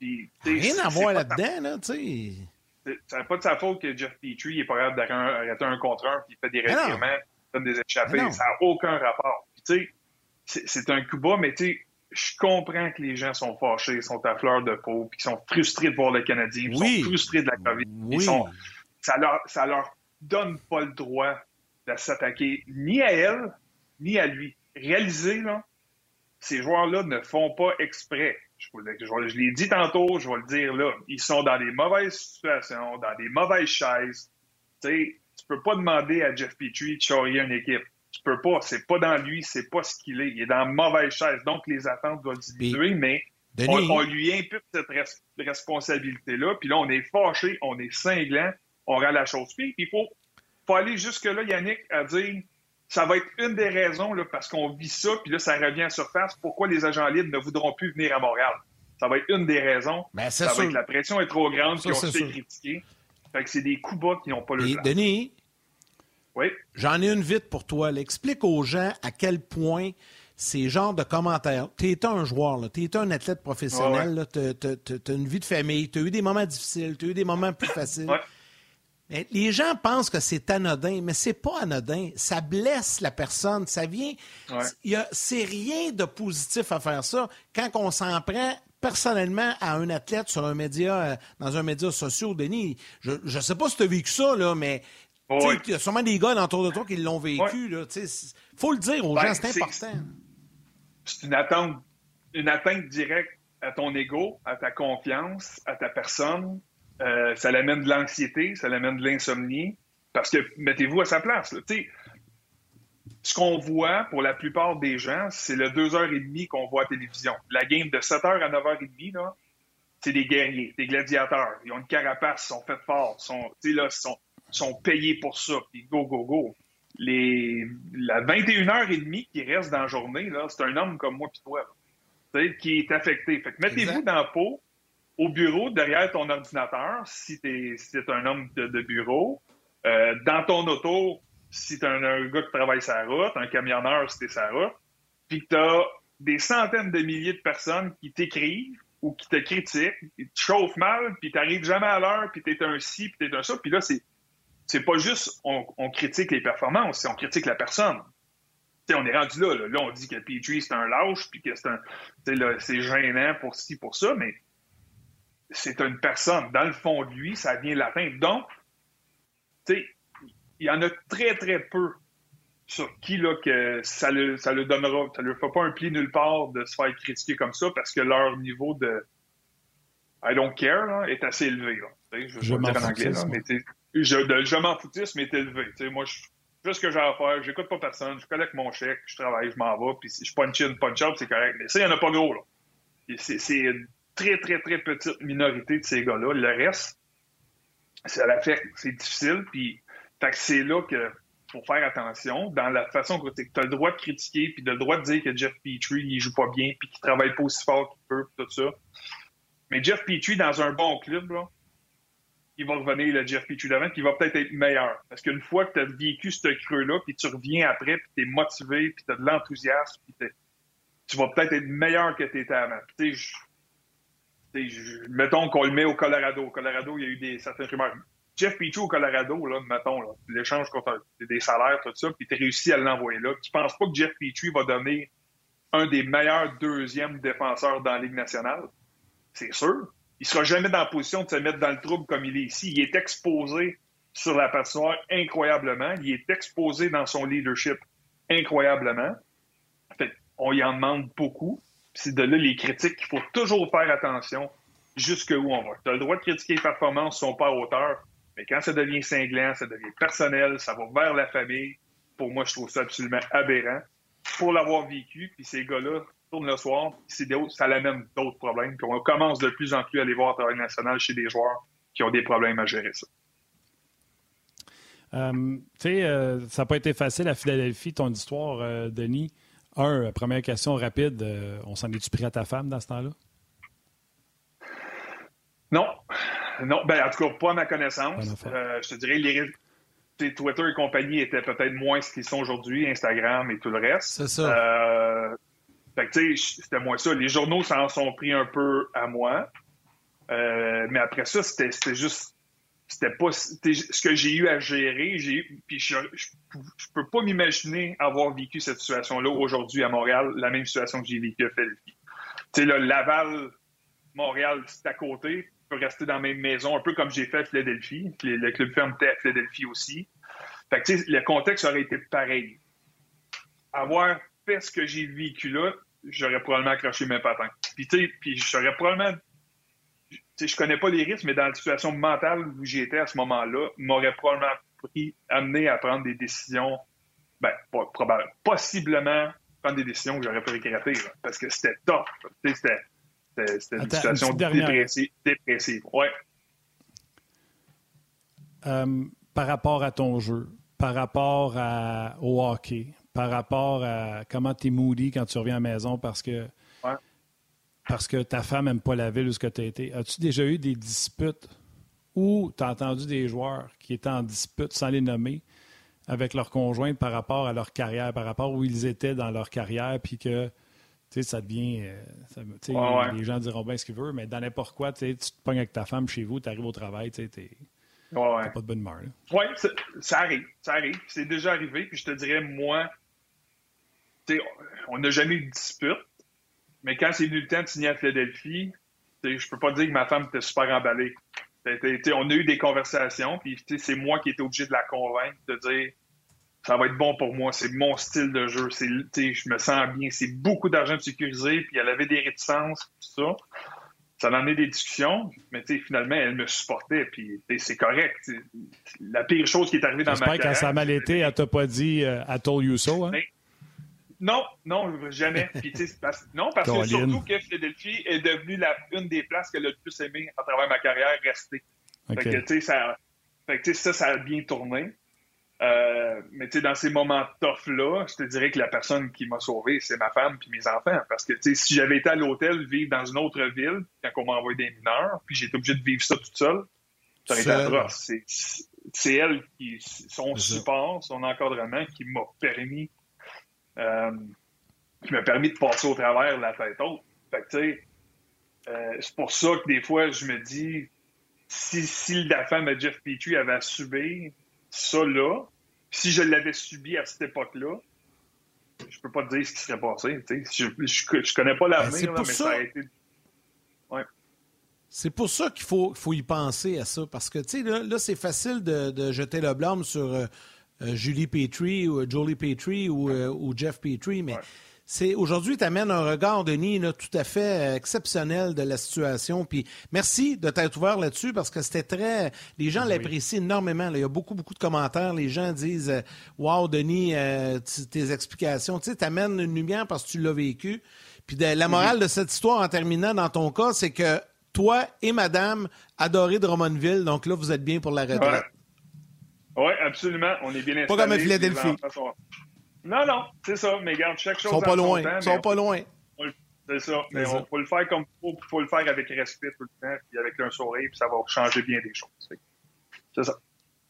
Rien à voir là-dedans, là, tu sais. c'est pas de sa faute que Jeff Petrie n'est pas capable d'arrêter un, contre un, puis il fait des revirements, donne des échappées. Ça n'a aucun rapport. Tu sais, c'est un coup bas, mais tu sais, je comprends que les gens sont fâchés, sont à fleur de peau, puis sont frustrés de voir le Canadien, ils sont frustrés de la COVID. Ils sont, ça leur, ça leur donne pas le droit de s'attaquer ni à elle, ni à lui. Réalisez, là, ces joueurs-là ne font pas exprès. Je, je, l'ai dit tantôt, je vais le dire là. Ils sont dans des mauvaises situations, dans des mauvaises chaises. Tu sais, tu peux pas demander à Jeff Petrie de charrier une équipe. Tu peux pas. C'est pas dans lui, c'est pas ce qu'il est. Il est dans mauvaise chaise. Donc, les attentes doivent diminuer, mais on, lui impute cette responsabilité-là. Puis là, on est fâché, on est cinglant, on rend la chose pire. Puis il faut, faut aller jusque-là, Yannick, à dire ça va être une des raisons, là, parce qu'on vit ça, puis là, ça revient à surface, pourquoi les agents libres ne voudront plus venir à Montréal. Ça va être une des raisons. Ben, ça va être la pression est trop grande, puis on se fait critiquer. Fait que c'est des coups bas qui n'ont pas le temps. Denis, oui? J'en ai une vite pour toi. Explique aux gens à quel point ces genres de commentaires. Tu es un joueur, tu es un athlète professionnel, tu as, une vie de famille, tu as eu des moments difficiles, tu as eu des moments plus faciles. Les gens pensent que c'est anodin, mais c'est pas anodin. Ça blesse la personne. Ça vient. C'est rien de positif à faire ça. Quand on s'en prend personnellement à un athlète sur un média, euh, dans un média social, Denis, je ne sais pas si tu as vécu ça, là, mais il y a sûrement des gars autour de toi qui l'ont vécu. Il faut le dire aux ben, gens, c'est important. C'est une attente, une atteinte directe à ton ego, à ta confiance, à ta personne. Euh, ça l'amène de l'anxiété, ça l'amène de l'insomnie. Parce que, mettez-vous à sa place. Ce qu'on voit pour la plupart des gens, c'est le 2h30 qu'on voit à la télévision. La game de 7h à 9h30, c'est des guerriers, des gladiateurs. Ils ont une carapace, ils sont faits forts, sont, là, sont, sont payés pour ça. Puis go, go, go. Les, la 21h30 qui reste dans la journée, c'est un homme comme moi et toi, qui est affecté. Fait que mettez-vous dans la peau au bureau, derrière ton ordinateur, si tu es, un homme de, bureau, euh, dans ton auto, si tu un, gars qui travaille sa route, un camionneur si tu sa route, puis que tu as des centaines de milliers de personnes qui t'écrivent ou qui te critiquent, qui te chauffent mal, puis tu jamais à l'heure, puis tu es un ci, puis tu es un ça, puis là, c'est c'est pas juste on, critique les performances, c'est on critique la personne. on est rendu là, là, on dit que Petrie c'est un lâche, puis que c'est un, c'est gênant pour ci, pour ça, mais c'est une personne. Dans le fond de lui, ça vient l'atteindre. Donc, tu sais, il y en a très, très peu sur qui là, que ça le, ça le donnera, ça ne fera pas un pli nulle part de se faire critiquer comme ça parce que leur niveau de I don't care là, est assez élevé. Là. Je, je, vais dire en anglais, là, mais je, je m'en foutisme est élevé. moi, je fais ce que j'ai à faire, j'écoute pas personne, je collecte mon chèque, je travaille, je m'en vais, puis si je punch in, punch out, c'est correct. Mais ça, il n'y en a pas gros. Là. C'est très, très, très petite minorité de ces gars-là. Le reste, ça l'affecte. C'est difficile. Puis, c'est là que faut faire attention dans la façon que tu as le droit de critiquer, puis tu as le droit de dire que Jeff Petrie, il joue pas bien, puis qu'il travaille pas aussi fort qu'il peut, tout ça. Mais Jeff Petrie, dans un bon club, là, il va revenir le Jeff puis il va peut-être être meilleur. Parce qu'une fois que tu as vécu ce creux-là, puis tu reviens après, puis tu es motivé, puis tu as de l'enthousiasme, puis tu vas peut-être être meilleur que tu étais avant. Puis, mettons qu'on le met au Colorado. Au Colorado, il y a eu des, certaines rumeurs. Jeff Petrie au Colorado, là, mettons, l'échange contre des salaires, tout ça, puis tu réussi à l'envoyer là. Tu penses pas que Jeff Petrie va donner un des meilleurs deuxièmes défenseurs dans la Ligue nationale? C'est sûr. Il sera jamais dans la position de se mettre dans le trouble comme il est ici. Il est exposé sur la patinoire incroyablement. Il est exposé dans son leadership incroyablement. Fait on y en demande beaucoup c'est de là les critiques qu'il faut toujours faire attention jusqu'où on va. Tu as le droit de critiquer les performances, sont pas à hauteur, mais quand ça devient cinglant, ça devient personnel, ça va vers la famille. Pour moi, je trouve ça absolument aberrant. Pour l'avoir vécu, puis ces gars-là tournent le soir, ça amène d'autres problèmes. Puis on commence de plus en plus à aller voir au travail national chez des joueurs qui ont des problèmes à gérer ça. Euh, tu sais, euh, ça n'a pas été facile à Philadelphie, ton histoire, euh, Denis. Un, première question rapide, euh, on s'en est-tu pris à ta femme dans ce temps-là? Non. Non, ben, en tout cas, pas à ma connaissance. Euh, je te dirais, les Twitter et compagnie étaient peut-être moins ce qu'ils sont aujourd'hui, Instagram et tout le reste. C'est ça. Fait que, tu sais, c'était moins ça. Les journaux s'en sont pris un peu à moi. mais après ça, c'était juste c'était pas ce que j'ai eu à gérer. J'ai, puis je, je, peux pas m'imaginer avoir vécu cette situation-là aujourd'hui à Montréal, la même situation que j'ai vécue à Philadelphie. Tu sais, là, Laval, Montréal, c'est à côté. Tu peux rester dans la même maison, un peu comme j'ai fait à Philadelphie. Le club ferme était à Philadelphie aussi. Fait que, le contexte aurait été pareil. Avoir ce que j'ai vécu là, j'aurais probablement accroché mes patins. Puis, tu sais, puis j'aurais probablement je connais pas les risques, mais dans la situation mentale où j'étais à ce moment-là, m'aurait probablement pris, amené à prendre des décisions, ben, probablement, possiblement prendre des décisions que j'aurais pu regretter, parce que c'était tough. C'était une situation dépressive, dépressive. Ouais. Euh, par rapport à ton jeu, par rapport au hockey, par rapport à comment tu es moody quand tu reviens à la maison parce que parce que ta femme n'aime pas la ville où tu as été. As-tu déjà eu des disputes où tu as entendu des joueurs qui étaient en dispute, sans les nommer, avec leur conjointe par rapport à leur carrière, par rapport où ils étaient dans leur carrière, puis que ça devient. Euh, les gens diront bien ce qu'ils veulent, mais dans n'importe quoi, tu te pognes avec ta femme chez vous, tu arrives au travail, tu n'as pas de bonne humeur. Oui, ça arrive. Ça arrive. C'est déjà arrivé. Puis je te dirais, moi, on n'a jamais eu de dispute. Mais quand c'est venu le temps de signer à Philadelphie, je peux pas dire que ma femme était super emballée. on a eu des conversations, puis c'est moi qui étais obligé de la convaincre, de dire ça va être bon pour moi, c'est mon style de jeu, je me sens bien, c'est beaucoup d'argent sécurisé, puis elle avait des réticences, tout ça. Ça a amené des discussions, mais finalement, elle me supportait, puis c'est correct. La pire chose qui est arrivée dans ma carrière... J'espère qu'à ça mal été, elle t'a pas dit euh, « I told you so hein? Non, non, jamais. non, parce que surtout que Philadelphie est devenue la, une des places qu'elle a le plus aimé à travers ma carrière rester. Fait que, tu sais, ça, ça, ça a bien tourné. Euh, mais tu sais, dans ces moments tough-là, je te dirais que la personne qui m'a sauvé, c'est ma femme puis mes enfants. Parce que, tu sais, si j'avais été à l'hôtel, vivre dans une autre ville, quand on m'a envoyé des mineurs, puis j'étais obligé de vivre ça toute seule, ça aurait été atroce. C'est elle qui, son support, son encadrement qui m'a permis euh, qui m'a permis de passer au travers de la tête haute. Fait que, tu sais, euh, c'est pour ça que des fois, je me dis, si, si la femme de Jeff Petrie avait subi ça là, si je l'avais subi à cette époque-là, je peux pas te dire ce qui serait passé. Je, je, je, connais pas ben, l'avenir, mais ça... a été. Ouais. C'est pour ça qu'il faut, faut y penser à ça. Parce que, tu sais, là, là c'est facile de, de, jeter le blâme sur euh, Julie Petrie ou euh, Jolie Petrie ou, euh, ou Jeff Petrie, mais c'est aujourd'hui, tu amènes un regard, Denis, tout à fait exceptionnel de la situation. Puis merci de t'être ouvert là-dessus parce que c'était très. Les gens l'apprécient énormément. Il y a beaucoup, beaucoup de commentaires. Les gens disent Wow, Denis, tes explications. Tu sais, amènes une lumière parce que tu l'as vécu. Puis la morale de cette histoire, en terminant dans ton cas, c'est que toi et madame adorez Drummondville, donc là, vous êtes bien pour la retraite. Oui, absolument. On est bien installé. Pas comme à Philadelphie. Non, non, c'est ça. Mais garde chaque chose. Ils sont pas loin. Ils sont pas loin. C'est ça. Mais on faut le faire comme il faut. faut le faire avec respect tout le temps, puis avec un sourire, puis ça va changer bien des choses. C'est ça.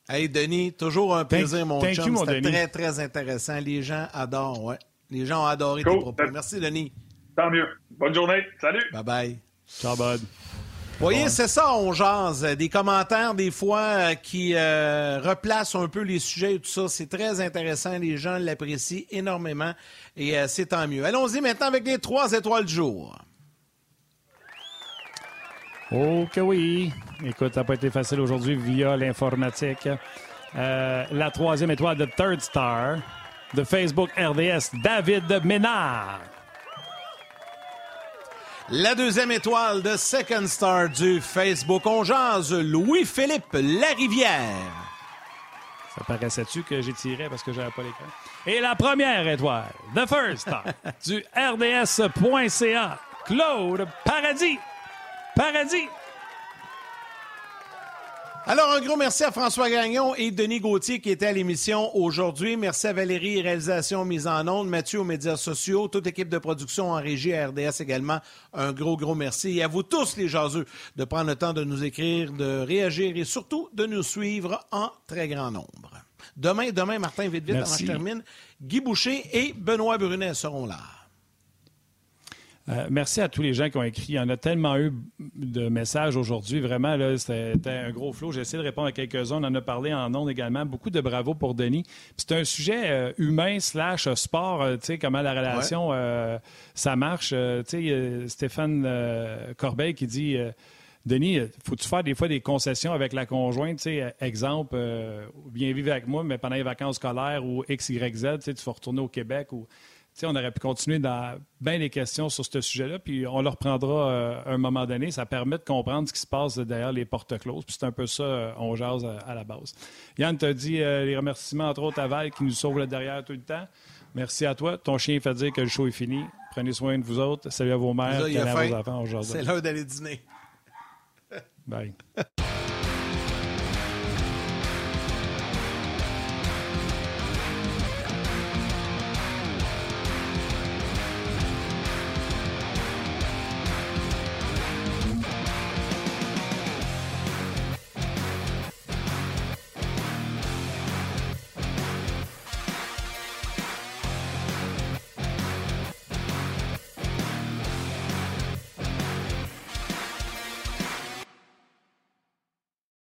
Hey, Denis, toujours un plaisir, mon chum. C'était très, très intéressant. Les gens adorent, ouais. Les gens ont adoré tes propos. Merci, Denis. Tant mieux. Bonne journée. Salut. Bye-bye. Ciao, bud. Vous voyez, c'est ça, on jase. Des commentaires, des fois, euh, qui euh, replacent un peu les sujets et tout ça. C'est très intéressant. Les gens l'apprécient énormément et euh, c'est tant mieux. Allons-y maintenant avec les trois étoiles du jour. Oh que oui. Écoute, ça n'a pas été facile aujourd'hui via l'informatique. la troisième étoile de Third Star de Facebook RDS, David Ménard. La deuxième étoile de Second Star du Facebook On jase, Louis-Philippe Larivière. Ça paraissait-tu que j'ai tiré parce que j'avais pas l'écran? Et la première étoile, The First Star, du RDS.ca, Claude Paradis. Paradis. Alors, un gros merci à François Gagnon et Denis Gauthier qui étaient à l'émission aujourd'hui. Merci à Valérie, réalisation mise en ondes, Mathieu aux médias sociaux, toute équipe de production en régie à RDS également. Un gros, gros merci. Et à vous tous, les jaseux, de prendre le temps de nous écrire, de réagir et surtout de nous suivre en très grand nombre. Demain, demain, Martin, vite, vite, avant que je termine, Guy Boucher et Benoît Brunet seront là. Euh, merci à tous les gens qui ont écrit. Il y en a tellement eu de messages aujourd'hui. Vraiment, là, c'était un gros flot. J'ai essayé de répondre à quelques-uns. On en a parlé en ondes également. Beaucoup de bravo pour Denis. C'est un sujet euh, humain slash sport, euh, tu sais, comment la relation, ça marche. tu sais, Stéphane Corbeil qui dit... Denis, faut-tu faire des fois des concessions avec la conjointe? Exemple, viens vivre avec moi, mais pendant les vacances scolaires ou X, Y, Z, tu vas retourner au Québec ou on aurait pu continuer dans bien des questions sur ce sujet-là, puis on le reprendra euh, à un moment donné. Ça permet de comprendre ce qui se passe derrière les portes closes. Puis c'est un peu ça, euh, on jase euh, à, la base. Yann t'a dit les remerciements, entre autres, à Val qui nous sauve le derrière tout le temps. Merci à toi. Ton chien fait dire que le show est fini. Prenez soin de vous autres. Salut à vos mères, à vos enfants C'est l'heure d'aller dîner. Bye.